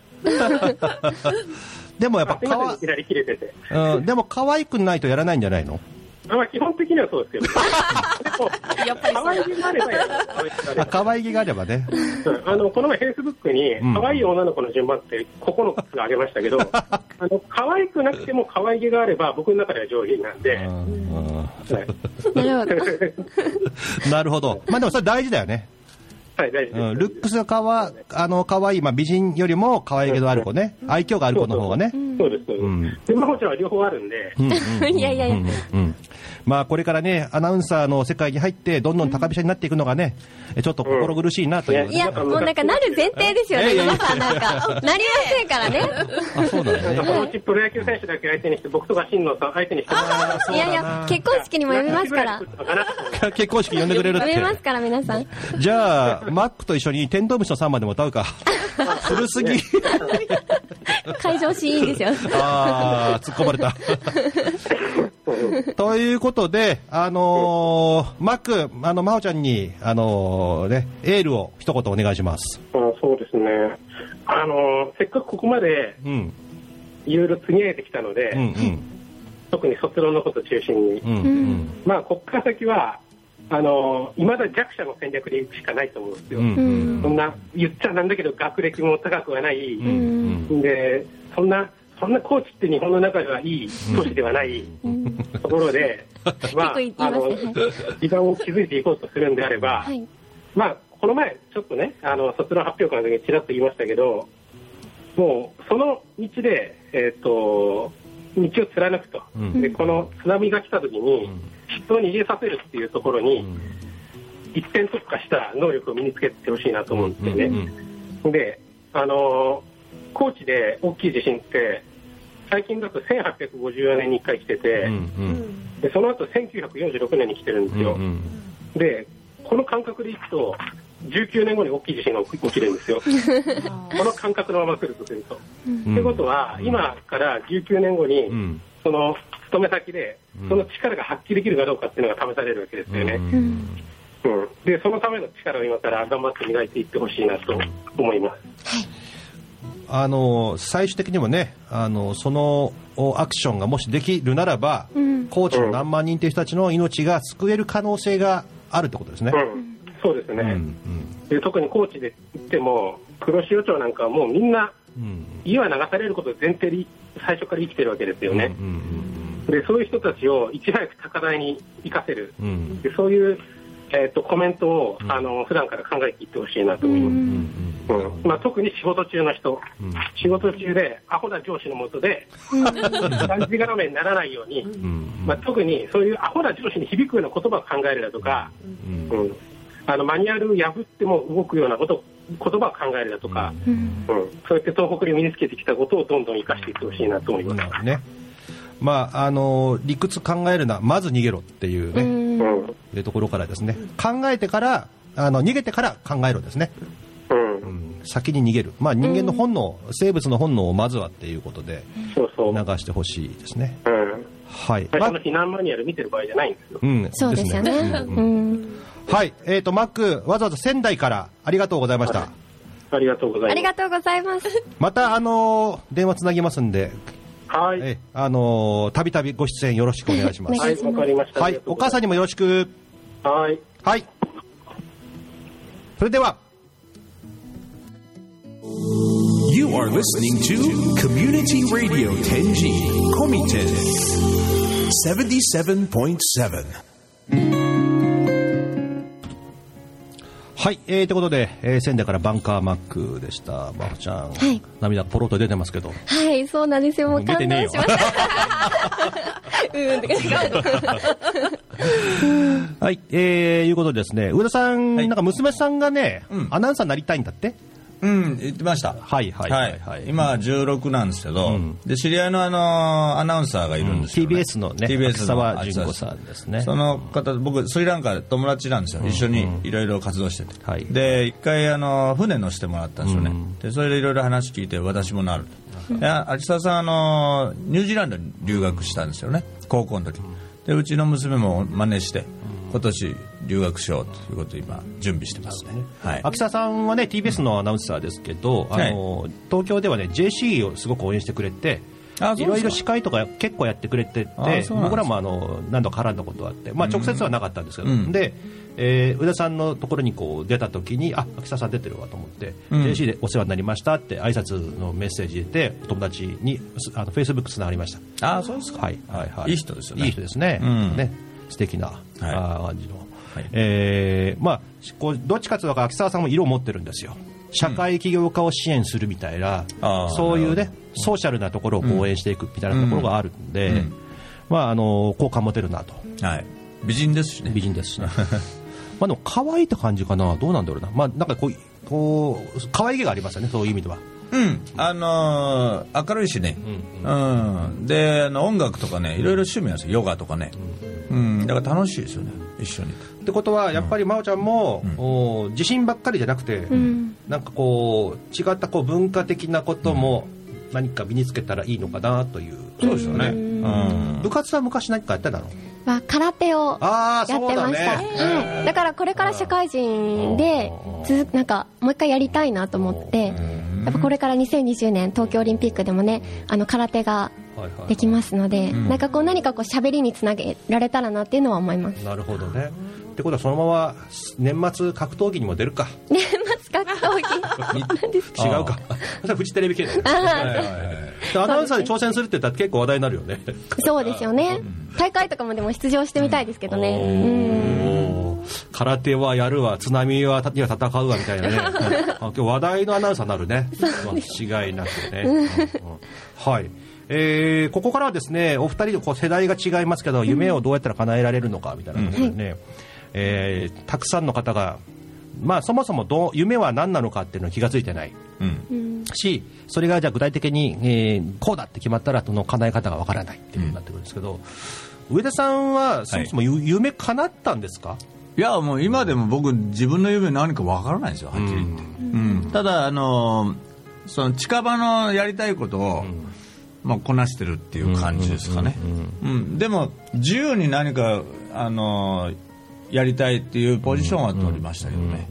でもやっぱかわすいませんいきなり切れてて。うん、でも可愛くないとやらないんじゃないの？まあ、基本的にはそうですけど。でも、可愛げがあればやる可愛げがあればあ可愛げがあればね。う。んあのこの前、フェイスブックにうん。可愛い女の子の順番って9つあげましたけど、あの可愛くなくても可愛げがあれば、僕の中では上品なんで、うんうん。はい。なるほど。なるほど。まあでもそれ大事だよね、はい、大事です。うん、ルックスがかわあの可愛いまあ美人よりも可愛げのある子ね愛嬌がある子の方がねそそうです、そうです。んで、真帆ちゃんは両方あるんで、いやいやいや、うんまあこれからね、アナウンサーの世界に入って、どんどん高飛車になっていくのがね、ちょっと心苦しいなという、うんいや、もうなんかなる前提ですよね、野間さんなんか。なりませんからね。あそうだね。そのうちプロ野球選手だけ相手にして、僕とか新野さん相手にしてもらういやいや、結婚式にも呼びますから。結婚式呼んでくれるっ呼びますて。から、皆さん。じゃあ、マックと一緒にテントウムシの3までも歌うか。古すぎ。会場シーンですよ。ああ、突っ込まれた。ということで、あのーマック、あの、真帆ちゃんに、あのーね、エールを一言お願いします。あそうですね。あの、せっかくここまでうん、いろいろ積み上げてきたので、うん、うん、特に卒論のこと中心に、うん、うん、まあ、ここから先は、あの、いまだ弱者の戦略でいくしかないと思うんですよ。うん、うん、そんな、言っちゃなんだけど、学歴も高くはない、うん、で、そんな、そんなコーチって日本の中ではいい都市ではないところで、まああの時間を築いていこうとするんであれば、はい。まあ、この前、ちょっとね、あの、卒論発表会の時にちらっと言いましたけど、もう、その道で、えっ、と、道を貫くと、うん。で、この津波が来た時に、人を逃げさせるっていうところに、一点特化した能力を身につけてほしいなと思うんですよね。で、あのー高知で大きい地震って、最近だと1854年に1回来てて、うん、でその後1946年に来てるんですよ。うん、で、この感覚でいくと、19年後に大きい地震が起きるんですよ。この感覚のまま来るとすると。うんってことは、今から19年後に、うん、その勤め先で、その力が発揮できるかどうかっていうのが試されるわけですよね。うん。で、そのための力を今から頑張って磨いていってほしいなと思います。あの最終的にもね、あのそのおアクションがもしできるならば、高知の何万人という人たちの命が救える可能性があるってことですね。うん、そうですね、うん。で。特に高知で行っても、黒潮町なんかはもうみんな、うん。家は流されることを前提で最初から生きてるわけですよね。うんで、そういう人たちをいち早く高台に行かせる。うん。うんでそういう、えー、とコメントを、あの普段から考えていってほしいなと思います。うんまあ、特に仕事中の人、仕事中でアホな上司のもとで、がんじがらめにならないように、まあ、特にそういうアホな上司に響くような言葉を考えるだとか、うん。あのマニュアルを破っても動くようなこと言葉を考えるだとか、うん。そうやって東北で身につけてきたことをどんどん生かしていってほしいなと思います。ね。まああの理屈考えるな、まず逃げろっていうね、うんいうところからですね。考えてからあの逃げてから考えろですね。うんうん先に逃げる。まあ人間の本能、生物の本能をまずはっていうことでそうそう、流してほしいですね。うんはい。最初の避難マニュアル見てる場合じゃないんですよ。うん、そうですよね。うんうん。はい、えっ、と、マック、わざわざ仙台からありがとうございました。ありがとうございます。ありがとうございます。また、あのー電話つなぎますんで、はい。え、あのーたびたびご出演よろしくお願いします。はい、わかりました。はい、お母さんにもよろしく。はい。はい。それでは、You are listening to Community Radio Tenji Komiten 77.7. はい、えー、ということで、えー仙台からバンカーマックでした。まほちゃん、はい涙ポロッと出てますけど。はい、そうなんですよ。もう感出てねえよ動しました。うん、って感じ はい、えー、いうことでですね、上田さん、はいなんか娘さんがね、うんアナウンサーになりたいんだって？うん、言ってました。はいはいはいはい今16なんですけど、うんで、知り合いのあの、アナウンサーがいるんですよ、ね TBS のね TBS 秋沢の純子さんですねその方、僕、スリランカで友達なんですよ。一緒にいろいろ活動してて。はいで、一回、あの、船乗せてもらったんですよね。うんで、それでいろいろ話聞いて、私もなると。いや、秋沢さん、あの、ニュージーランドに留学したんですよね。高校の時。で、うちの娘も真似して、今年留学しようということを今、準備してますね。はい。秋沢さんはね TBS のアナウンサーですけど、あの東京ではね JC をすごく応援してくれていろいろ司会とか結構やってくれてて僕らもあの何度か絡んだことがあって、まあ、直接はなかったんですけど、うんで、えー宇田さんのところにこう出た時にあ秋沢さん出てるわと思って、うん JC でお世話になりましたって挨拶のメッセージ入れて友達にあのフェイスブックつながりました。あ、そうですか。はいはいはい。いい人ですよねいい人ですね。うんね素敵な、あー感じの。はい。えーまあこうどっちかというと秋沢さんも色を持ってるんですよ。社会起業家を支援するみたいな、あーそういうねソーシャルなところを応援していくみたいなところがあるんで、うん。まあ、あの好感持てるなと。はい。美人ですしね。美人ですしね。まあでも可愛いって感じかなどうなんだろうな、まあ、なんかこうこう可愛げがありますよねそういう意味では。うん。あのー明るいしね。うん、であの音楽とかねいろいろ趣味なんですよ。ヨガとかねうん、だから楽しいですよね。一緒に。ってことはやっぱり真央ちゃんも、お自信ばっかりじゃなくて、うん。なんかこう違ったこう文化的なことも何か身につけたらいいのかなという、そうですよね。うん。部活は昔何かやってたのは空手をああやってました、はい、だからこれから社会人でつなんかもう一回やりたいなと思ってやっぱこれから2020年東京オリンピックでもねあの空手ができますので、なんかこう何かこう喋りにつなげられたらなっていうのは思います。なるほどね。ってことはそのまま年末格闘技にも出るか。年末格闘技。違うか。それはフジテレビ系だアナウンサーで挑戦するって言ったら結構話題になるよね。そうですよね。大会とかもでも出場してみたいですけどね。うん。空手はやるわ津波はには戦うわみたいなね。あ今日話題のアナウンサーになるね。間違いなくね、うん。うん。はいえーここからはですねお二人こう世代が違いますけど夢をどうやったら叶えられるのかみたいなところでね、えーたくさんの方がまあそもそもどう夢は何なのかっていうのに気がついてない。うん。しそれがじゃあ具体的に、えーこうだって決まったらその叶え方がわからないっていうになってくるんですけど、上田さんはそもそもゆ、夢叶ったんですか？いやもう今でも僕自分の夢何かわからないんですよはっきり言って、うん。ただあのーその近場のやりたいことを、まあ、こなしてるっていう感じですかね、うんでも自由に何かあのーやりたいっていうポジションは取りましたけどね、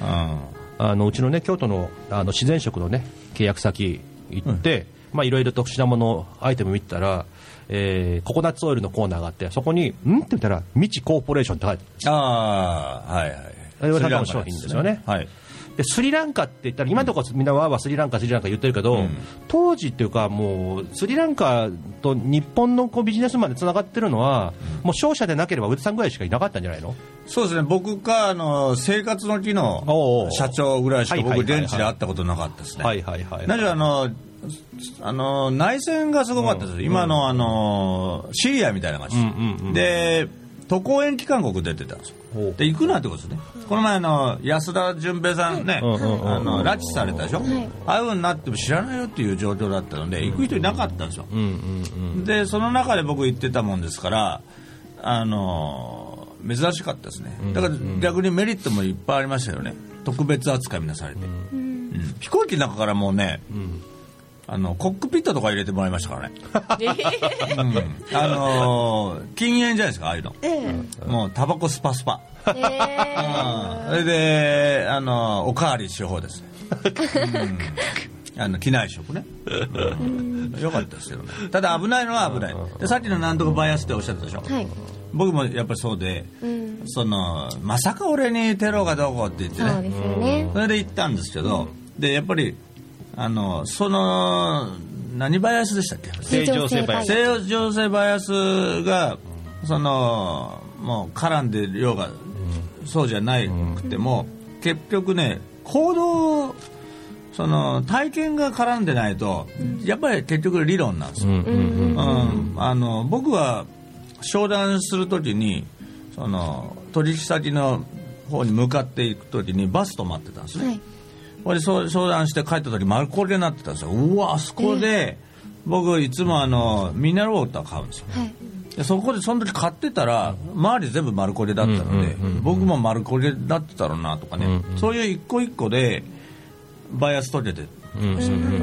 うんあのうちのね京都のあの自然食のね契約先行って、まあいろいろと品物アイテム見てたら、えーココナッツオイルのコーナーがあってそこに「ん?」って見たら「未知コーポレーション」って書いてあるああはいはいあれは中の商品ですよね。はいでスリランカって言ったら今のところみんなわーわースリランカスリランカ言ってるけど、うん。当時っていうかもうスリランカと日本のこうビジネスマンでつながってるのは、もう商社でなければ上田さんぐらいしかいなかったんじゃないの？そうですね。僕かあの生活の木おうおう。の社長ぐらいしか僕現地で会ったことなかったですね。はいはいはいなぜあのあの内戦がすごかったです、今のあのシリアみたいな感じ、うんうんうん。で渡航延期勧告出てたんですよ。で行くなってことですね。この前あの安田純平さんね、うんうんうんうん。あの拉致されたでしょ、ああいうふうになっても知らないよっていう状況だったので行く人いなかったんですよ、うんうんでその中で僕行ってたもんですからあの珍しかったですね。だから逆にメリットもいっぱいありましたよね。特別扱いみなされて、うん。飛行機の中からもうね、あのコックピットとか入れてもらいましたからね、うん。あのー禁煙じゃないですかああいうの、もうタバコスパスパ。えうん。それで、あのおかわりし放です、うん。あの機内食ね、うん。よかったですけどね。ただ危ないのは危ない。でさっきのなんとかバイアスっておっしゃったでしょ、はい。僕もやっぱりそうで、うん。そのまさか俺にテロがどうこうって言ってそうでねすよね。それで行ったんですけど、でやっぱりあのその何バイアスでしたっけ？正常性バイアス。正常性バイアス。がそのもう絡んでるようがそうじゃないくても結局ね行動その体験が絡んでないとやっぱり結局理論なんですよ、うんうんうんあの僕は商談するときにその取引先の方に向かっていくときにバス止まってたんですね、はいこれ相相談して帰った時丸焦げになってたんですよ。うわあそこで僕いつもあのミネラルウォーター買うんですよ。はい。でそこでその時買ってたら周り全部丸焦げだったので僕も丸焦げだってたろうなとかね。そういう一個一個でバイアス解けてるんですよね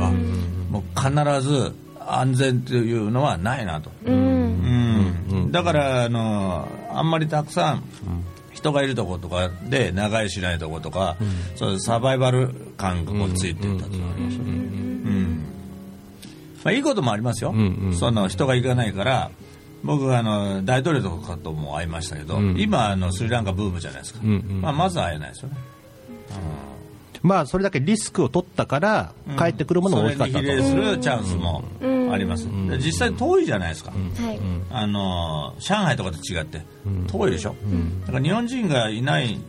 もう必ず安全というのはないなと。うん。だからあのあんまりたくさん人がいるとことかで長居しないとことか、そういうサバイバル感がこうついてたっていうのがありますよね。うん。まあ、いいこともありますよ、その人が行かないから僕はあの大統領とかとも会いましたけど、今あのスリランカブームじゃないですか、まあ、まず会えないですよねまあそれだけリスクを取ったから帰ってくるものが大きかったと、それに比例するチャンスもあります、で実際遠いじゃないですか、はい。あの上海とかと違って遠いでしょ、だから日本人がいない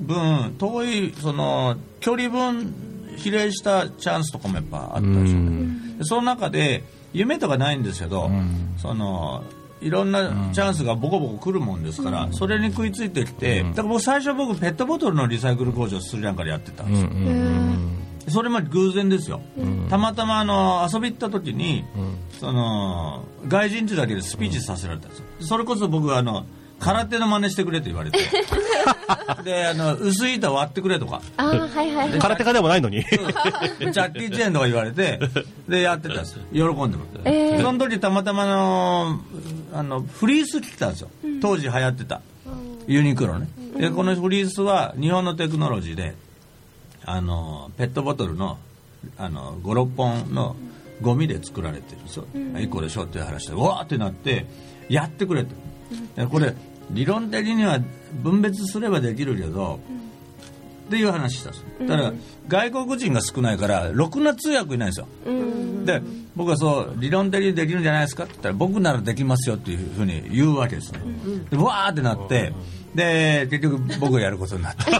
分遠いその距離分比例したチャンスとかもやっぱあったんですよね、でその中で夢とかないんですけど、そのいろんなチャンスがボコボコ来るもんですから、それに食いついてきて、だから僕最初僕ペットボトルのリサイクル工場をスリランカでやってたんですよ、それも偶然ですよ、たまたまあの遊び行った時に、その外人地だけでスピーチさせられたんですよ。それこそ僕はあの空手の真似してくれと言われて。であの薄い板割ってくれとか。あーはいはいはい。空手家でもないのに。ジャッキー・チェーンとか言われて。でやってたんですよ。喜んでもらって、えー。その時たまたまあのあのフリース着てたんですよ。当時流行ってた。ユニクロね。でこのフリースは日本のテクノロジーであのペットボトルのあの56本のゴミで作られてるんですよ、1個でしょっていう話でうわーってなってやってくれと、でこれ理論的には分別すればできるけど、っていう話したんですよ。だから外国人が少ないからろくな通訳いないんですよ、で僕はそう理論的にできるんじゃないですかって言ったら僕ならできますよっていうふうに言うわけですね、でわーってなってで結局僕がやることになって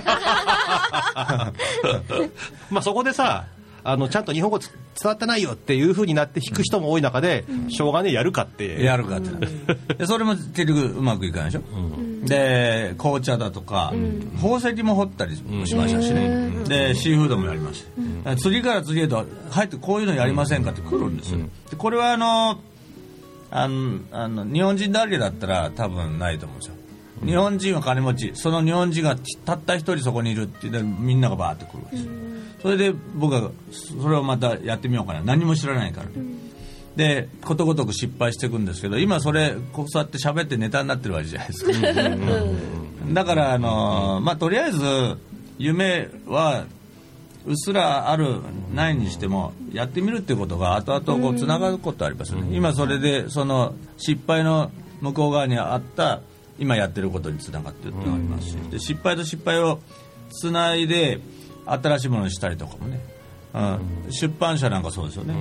まあそこでさ、あのちゃんと日本語つ伝わってないよっていうふうになって引く人も多い中で、しょうがねえやるかって。やるかって。なってでそれも結局うまくいかないでしょ、で紅茶だとか、宝石も掘ったりもしましたしね、でシーフードもやりました、次から次へと入ってこういうのやりませんかって来るんですよ、でこれはあのあのあの日本人だけだったら多分ないと思うんですよ。日本人は金持ちその日本人がたった一人そこにいるって言みんながバーって来るわけですよ、それで僕はそれをまたやってみようかな。何も知らないから、でことごとく失敗していくんですけど今それこうやって喋ってネタになってるわけじゃないですか。だからあのまあとりあえず夢はうっすらあるないにしてもやってみるっていうことが後々こうつながることありますよね、今それでその失敗の向こう側にあった今やってることにつながってるっていうのがありますし。で失敗と失敗をつないで新しいものにしたりとかもね、うん、出版社なんかそうですよね、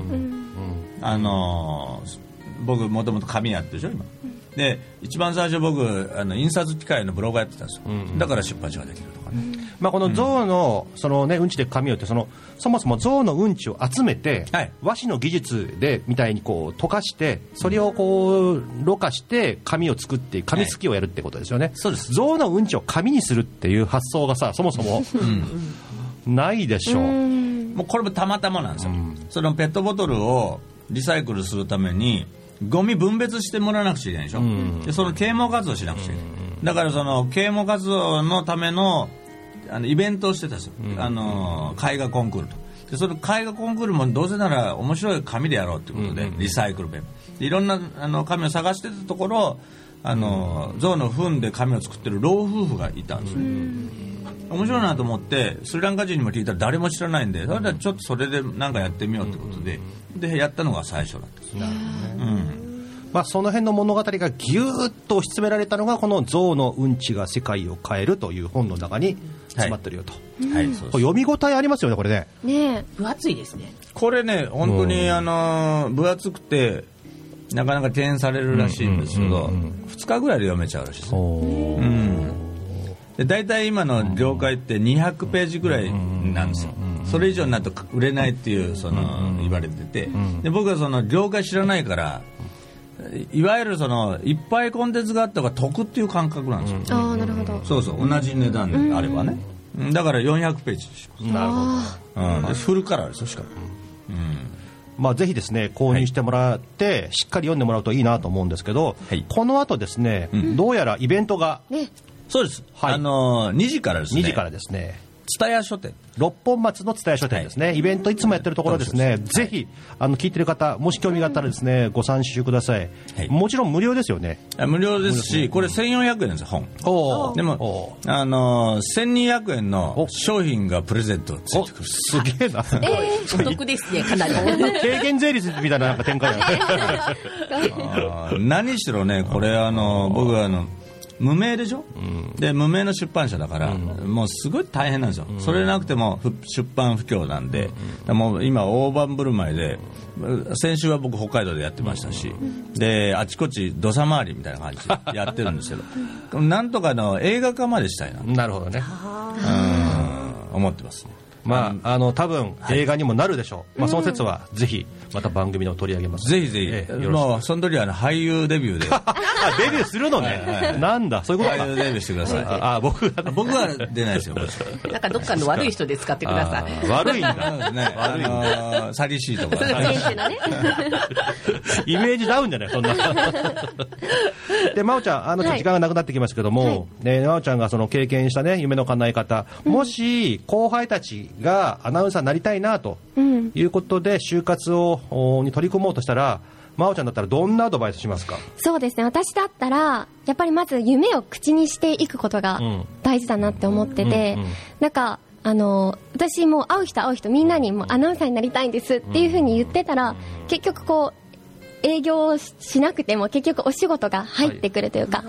あのー僕もともと紙やってるでしょ今。で一番最初僕あの印刷機械のブログやってたんですよ、だから出版社ができるとかね、まあこの象のそのねうんちで紙をってそのそもそも象のうんちを集めて、はい。和紙の技術でみたいにこう溶かしてそれをこうろ過して紙を作って紙すきをやるってことですよね、そうです。象のうんちを紙にするっていう発想がさそもそもないでしょう、もうこれもたまたまなんですよ、そのペットボトルをリサイクルするためにゴミ分別してもらわなくちゃいけないでしょ、でその啓蒙活動しなくちゃいけない、だからその啓蒙活動のためのあのイベントをしてたんですよ、あの絵画コンクールと。でその絵画コンクールもどうせなら面白い紙でやろうということで、リサイクルペン。でいろんなあの紙を探してたところあの象の糞で紙を作ってる老夫婦がいたんですね、面白いなと思ってスリランカ人にも聞いたら誰も知らないんでそれでちょっとそれで何かやってみようってことで、でやったのが最初だったんです。うん。まあ、その辺の物語がぎゅーっと押し詰められたのがこの「象のうんちが世界を変える」という本の中に詰まってるよと、はいそうこれ読み応えありますよねこれね。ね分厚いですね。これね本当にあの分厚くてなかなか敬遠されるらしいんですけど、2日ぐらいで読めちゃうらしいです。うんで大体今の業界って200ページぐらいなんですよ、それ以上になると売れないっていうその言われてて、で僕はその業界知らないからいわゆるそのいっぱいコンテンツがあった方が得っていう感覚なんですよ、ああなるほど。そうそう。同じ値段であればね、うん。だから400ページ。します、なるほど。うん、でフルカラーですよしかも、まあ、ぜひですね購入してもらって、しっかり読んでもらうといいなと思うんですけど、はい。この後ですね、どうやらイベントがねそうです、はい。あのー2時からですね。2時からですね。蔦屋書店。六本松の蔦屋書店ですね、イベントいつもやってるところですね、ぜひあの聞いてる方もし興味があったらですねご参集ください、はい。もちろん無料ですよね。あ無料ですしこれ1400円ですよ本。おでもあのー1200円の商品がプレゼントついてくる。すげえな、お得ですね、かなり。軽減税率みたいななんか展開 何しろねこれあの僕はあの無名でしょ、で無名の出版社だから、もうすごい大変なんですよ、それなくてもふ出版不況なんで、もう今大盤振る舞いで先週は僕北海道でやってましたし、であちこち土佐回りみたいな感じでやってるんですけど なんとかの映画化までしたいな、なるほどね。うん。思ってますねまあ、あの多分映画にもなるでしょう、まあ、その説はぜひまた番組の取り上げます。ぜひぜひ、ええ。よろしく。もうその時はあの俳優デビューで。あデビューするのね、はいはいなんだそういうことか。俳優デビューしてください。ああ僕がね。僕は出ないですよなんかどっかの悪い人で使ってください。悪いんだ。ね、あのー、サリシーとか、ね。イメージダウンじゃない、そんな。で、真央ちゃん、あの、ちょっと時間がなくなってきましたけども、ね、真央ちゃんがその経験したね、夢の叶え方、もし、後輩たちがアナウンサーになりたいな、とうん。いうことで、就活を、おに取り組もうとしたら、真央ちゃんだったらどんなアドバイスしますか？そうですね。私だったらやっぱりまず夢を口にしていくことがうん。大事だなって思ってて、うんうんなんかあの私もう会う人会う人みんなにもうアナウンサーになりたいんですっていうふうに言ってたら、結局こう営業ししなくても結局お仕事が入ってくるというか、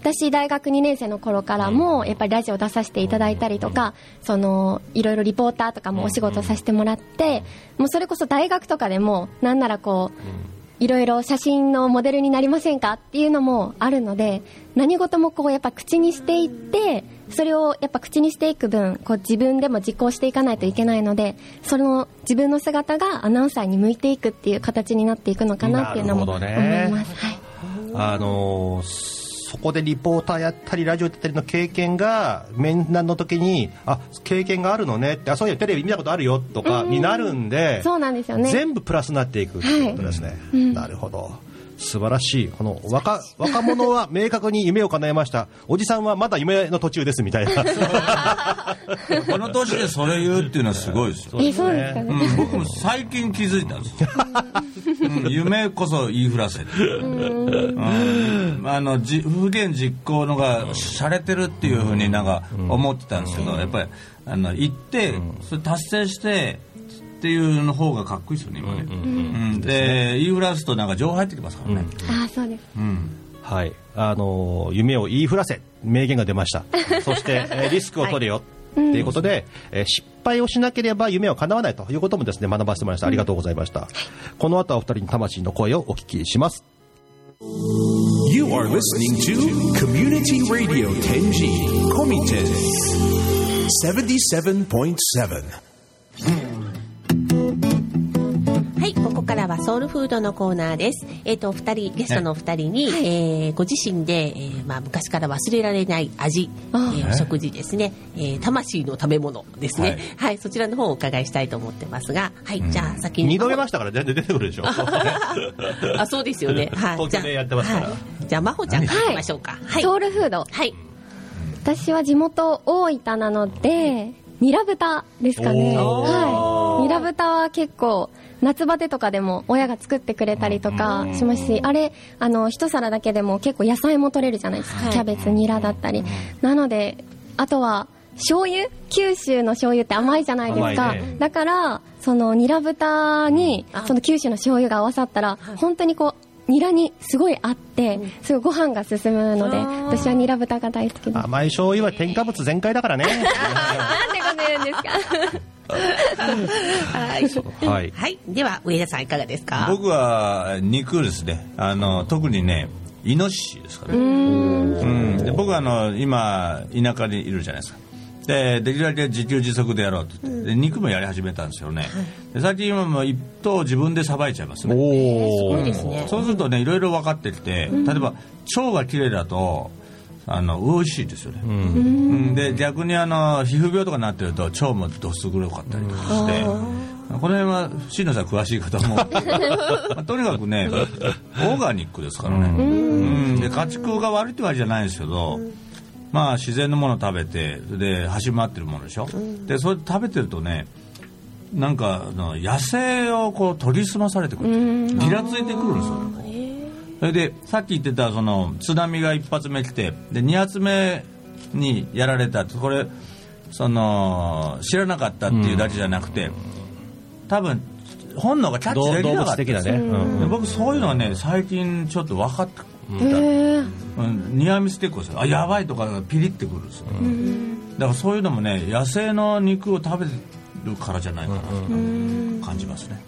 私、大学2年生の頃からもやっぱりラジオ出させていただいたりとか、そのいろいろリポーターとかもお仕事させてもらって、もうそれこそ大学とかでもなんならこういろいろ写真のモデルになりませんかっていうのもあるので何事もこうやっぱ口にしていってそれをやっぱ口にしていく分こう自分でも実行していかないといけないのでその自分の姿がアナウンサーに向いていくっていう形になっていくのかなっていうのも思います。はい。あのーそこでリポーターやったりラジオやったりの経験が面談の時にあ経験があるのねってあそういうテレビ見たことあるよとかになるんで、そうなんですよね。全部プラスになっていくっていうことですね、なるほど素晴らしい。この若若者は明確に夢を叶えました。おじさんはまだ夢の途中ですみたいな。この年でそれ言うっていうのはすごいですよ。えそうですかね、うん、僕も最近気づいたんですよ。うん、夢こそ言いふらせ。うん、あのじ不言実行のが洒落てるっていうふうになんか思ってたんですけど、やっぱりあの言ってそれ達成してっていうの方がかっこいいですよね今ね。うんで言いふらすとなんか情報入ってきますからね。ああそうです。うん。はい。あのー夢を言いふらせ名言が出ました。そして、えーリスクを取れよ、とい。うことで、えー失敗をしなければ夢は叶わないということもですね学ばせてもらいました。ありがとうございました、この後はお二人に魂の声をお聞きします。You are listening to Community Radio Tenji Komiten 77.7. はい、ここからはソウルフードのコーナーです。えっ、と、お二人、ゲストのお二人に、えーご自身で、えーまあ、昔から忘れられない味、えあーお食事ですね、えー魂の食べ物ですね、ははいい。そちらの方をお伺いしたいと思ってますが、はい、じゃあ先に。二度目ましたから全然出てくるでしょ あ、そうですよね。はい。東京でやってますからじゃあはい、じゃあ、真帆ちゃんからいきましょうか。はい。ソウルフードはい。私は地元大分なのでニラ豚ですかね。おはい。ニラ豚は結構夏バテとかでも親が作ってくれたりとかしますしあれあの一皿だけでも結構野菜も取れるじゃないですか、はい。キャベツニラだったり。なのであとは醤油？九州の醤油って甘いじゃないですか、ね。だからそのニラ豚にあ。その九州の醤油が合わさったら本当にこうニラにすごい合ってすごいご飯が進むので私はニラ豚が大好きです。甘い醤油は添加物全開だからね。なんでこねるんですかはい。はい。はい。では、上田さんいかがですか？僕は肉ですね。あの特にねイノシシですからね。うん、で僕はあの今田舎にいるじゃないですかでできるだけ自給自足でやろうって言って、で肉もやり始めたんですよね、で最近はもう一頭自分でさばいちゃいますね。おおそうですね。そうするとねいろいろ分かってきて、例えば腸が綺麗だとあの美味しいですよね、うん。で逆にあの皮膚病とかになってると腸もどす黒かったりとかして。この辺は椎野さん詳しい方も、まあとにかくね オーガニックですからね、うん。で家畜が悪いってわけじゃないんですけど、まあ自然のものを食べてで走り回ってるものでしょ、でそれ食べてるとねなんかあの野生をこう取り澄まされてくる。ギラついてくるんですよそれでさっき言ってたその津波が一発目来てで二発目にやられたこれその知らなかったっていうだけじゃなくて、多分本能がキャッチでき動なかった。物的なね、うん。で僕そういうのはね最近ちょっと分かってニアミステックですよあやばいとかピリってくるんですよ、だからそういうのもね野生の肉を食べるからじゃないかな。と感じますね、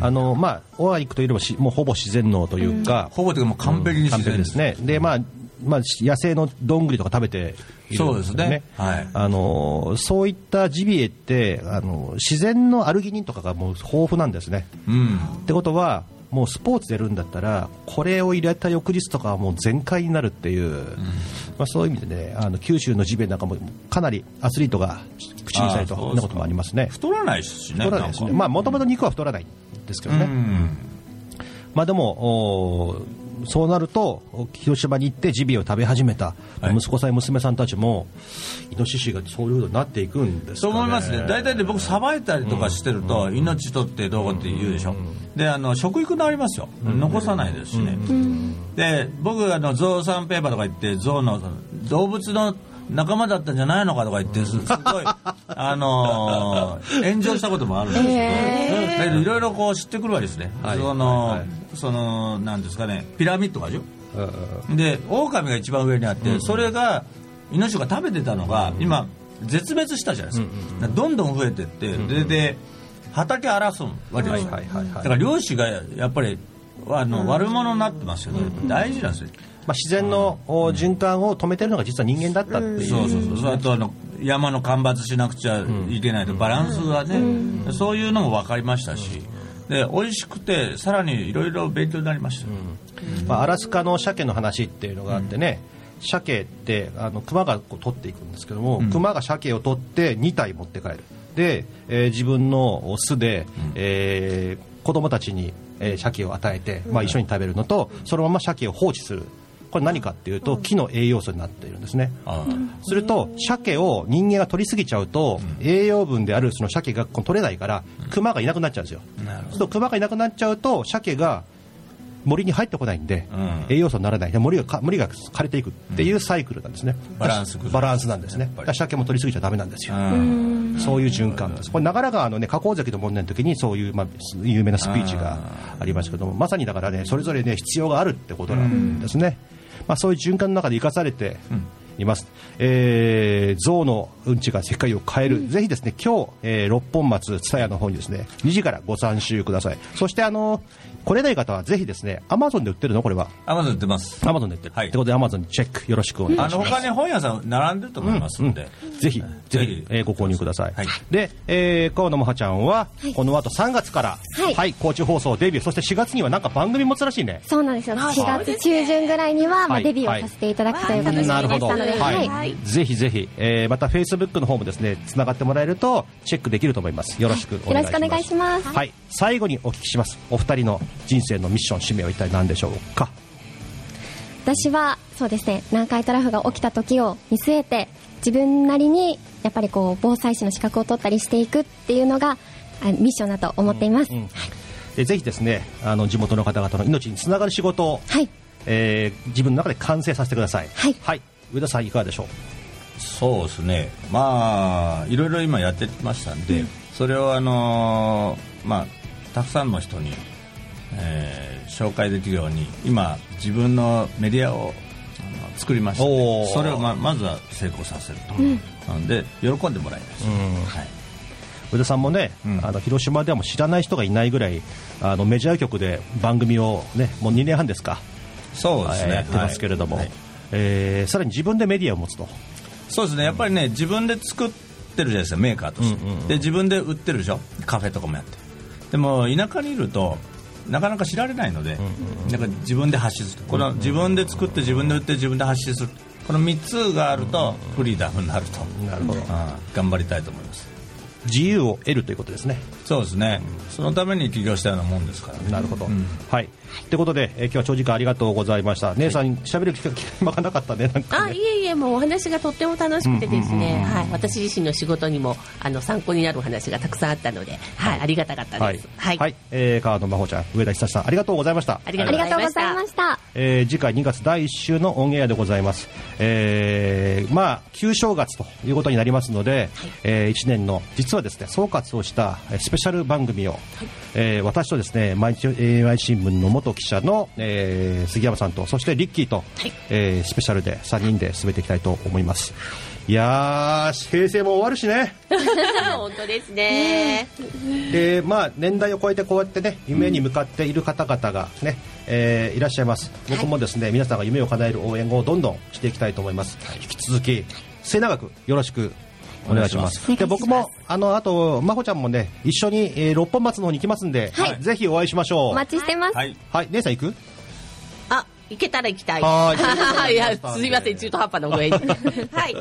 あのまあオーガニックというよりもしもうほぼ自然農というか、ほぼというかもう完璧に完自然璧ですね。で、まあ、まあ、野生のどんぐりとか食べているんですよそうですね。はい。あのそういったジビエってあの自然のアルギニンとかがもう豊富なんですね。うん。ってことはもうスポーツでやるんだったらこれを入れた翌日とかはもう全開になるっていう、まあ、そういう意味でねあの九州のジビエなんかもかなりアスリートが口にしたりなこともありますね。太らないしね太らないですね。まあもともと肉は太らないんですけどね、うん。まあでもそうなるとお広島に行ってジビエを食べ始めた。はい。息子さん娘さんたちもイノシシがそういうふうになっていくんですかね。そう思いますね。大体で僕さばいたりとかしてると、命取ってどうこうって言うでしょ、であの食育になりますよ、残さないですしね、で僕あのゾウサンペーパーとか言ってゾウの動物の仲間だったんじゃないのかとか言ってすすごい あのー炎上したこともあるんですけど、だけどいろいろこう知ってくるわけですね、はい。その、はいはい。そのなんですかねピラミッドがでしょうんうん。で狼が一番上にあって、それがイノシシが食べてたのが、今絶滅したじゃないですか,、どんどん増えてって、でで畑荒らすわけですよ、だから漁師がやっぱりあの、悪者になってますよね、大事なんですよ。まあ、自然のお循環を止めてるのが実は人間だったっていう、そうそうそう。それとあの山の間伐しなくちゃいけないと。バランスがね、そういうのも分かりましたし。で美味しくてさらにいろいろ勉強になりました、まあ、アラスカの鮭の話っていうのがあってね、鮭ってあの熊がこう取っていくんですけども、熊が鮭を取って2体持って帰る。で、えー自分の巣で、えー子供たちに、えー鮭を与えて、まあ、一緒に食べるのとそのまま鮭を放置する。これ何かっていうと木の栄養素になっているんですね、あすると鮭を人間が取りすぎちゃうと、栄養分であるその鮭がこう取れないから熊がいなくなっちゃうんですよ。なるほど。そうすると熊がいなくなっちゃうと鮭が森に入ってこないんで、うん。栄養素にならない。で森がか森が枯れていくっていうサイクルなんですね、バランスバランスなんですね。だから鮭も取りすぎちゃダメなんですよ、うん。そういう循環です。これ長良川のね加工崎の問題の時にそういう、まあ、有名なスピーチがありましたけどもまさにだからねそれぞれね必要があるってことなんですね、まあ、そういう循環の中で生かされています、えー、象のうんちが世界を変える、ぜひですね今日、えー六本松蔦屋の方にですね2時からご参集ください。そしてあの来れない方はぜひですねアマゾンで売ってるの？これは。アマゾン売ってます。アマゾンで売ってる、はい。ってことでアマゾンにチェックよろしくお願いします。あの他に本屋さん並んでると思いますので、ぜひ、ぜぜひ、ひ。えーご購入ください。はい。で、えー、河野もはちゃんは、い。この後3月から、はい。高知放送デビュー、そして4月にはなんか番組持つらしいね。そうなんですよ。4月中旬ぐらいには、まあ、はい。デビューをさせていただくという形になりましたので、はい、はい。ぜひぜひ、えー、またフェイスブックの方もですね、つながってもらえると、チェックできると思います。よろしくお願いします。よろしくお願いします。はい、最後にお聞きします。お二人の人生のミッション、使命は一体何でしょうか？私はそうですね南海トラフが起きた時を見据えて自分なりにやっぱりこう防災士の資格を取ったりしていくっていうのがあミッションだと思っています、うんでぜひですね、あの地元の方々の命につながる仕事を、はい。えー自分の中で完成させてください。はい。はい、上田さんいかがでしょう？そうですね。まあいろいろ今やってきましたんで、それをあのーまあたくさんの人に、えー紹介できるように今自分のメディアを作りました、おー。それをままずは成功させると、なので喜んでもらいます、はい。上田さんもね、うん。あの広島ではもう知らない人がいないぐらいあのメジャー局で番組をねもう2年半ですか、そうですね。やってますけれども、はい。はいえーさらに自分でメディアを持つと、そうですね。やっぱりね自分で作ってるじゃないですかメーカーとして、うんうんうん。で自分で売ってるでしょ？カフェとかもやって。でも田舎にいるとなかなか知られないので、なんか自分で発信する。この自分で作って自分で売って自分で発信する。この3つがあるとフリーダムになると、なるほど。頑張りたいと思います。自由を得るということですね。そうですね、そのために起業したようなもんですからね。なるほど。うん。はい。ということで、えー今日は長時間ありがとうございました。姉さん、喋る機会 間がなかったね、なんかあね。いえいえもうお話がとっても楽しくてですね、はい、私自身の仕事にもあの参考になるお話がたくさんあったので、はい、ありがたかったはいです。はい、はい、えー川野真帆ちゃん、上田久志さん、ありがとうございました。ありがとうございました。えー次回2月第1週のオンエアでございます、えーまあ旧正月ということになりますので、え1年の実実はですね総括をしたえースペシャル番組を、えー私とですね毎日 AI 新聞の元記者の、えー杉山さんとそしてリッキーと、えースペシャルで3人で進めていきたいと思います。いやー平成も終わるしね。本当ですね。でまあ、年代を超えてこうやってね夢に向かっている方々がね、えーいらっしゃいます。僕もですね、皆さんが夢を叶える応援をどんどんしていきたいと思います、引き続き末永くよろしくお願いします。で僕もあのあと真帆ちゃんもね一緒に、えー六本松の方に行きますんで、はい。ぜひお会いしましょう。お待ちしてます。はい。はい。姉さん行く？あ、行けたら行きたい。はーい。い。や、すみません、中途半端な上に。はい。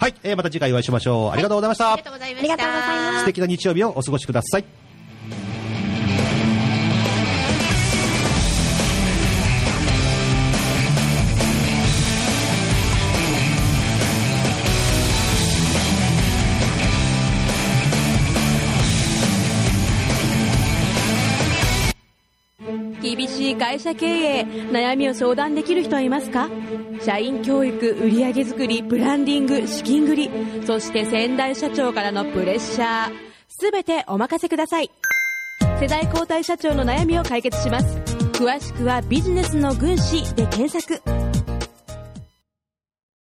はい、えーまた次回お会いしましょう。ありがとうございました、ありがとうございました。素敵な日曜日をお過ごしください会社経営悩みを相談できる人はいますか？社員教育売上づくりブランディング資金繰りそして先代社長からのプレッシャー。全てお任せください。世代交代社長の悩みを解決します。詳しくはビジネスの軍師で検索。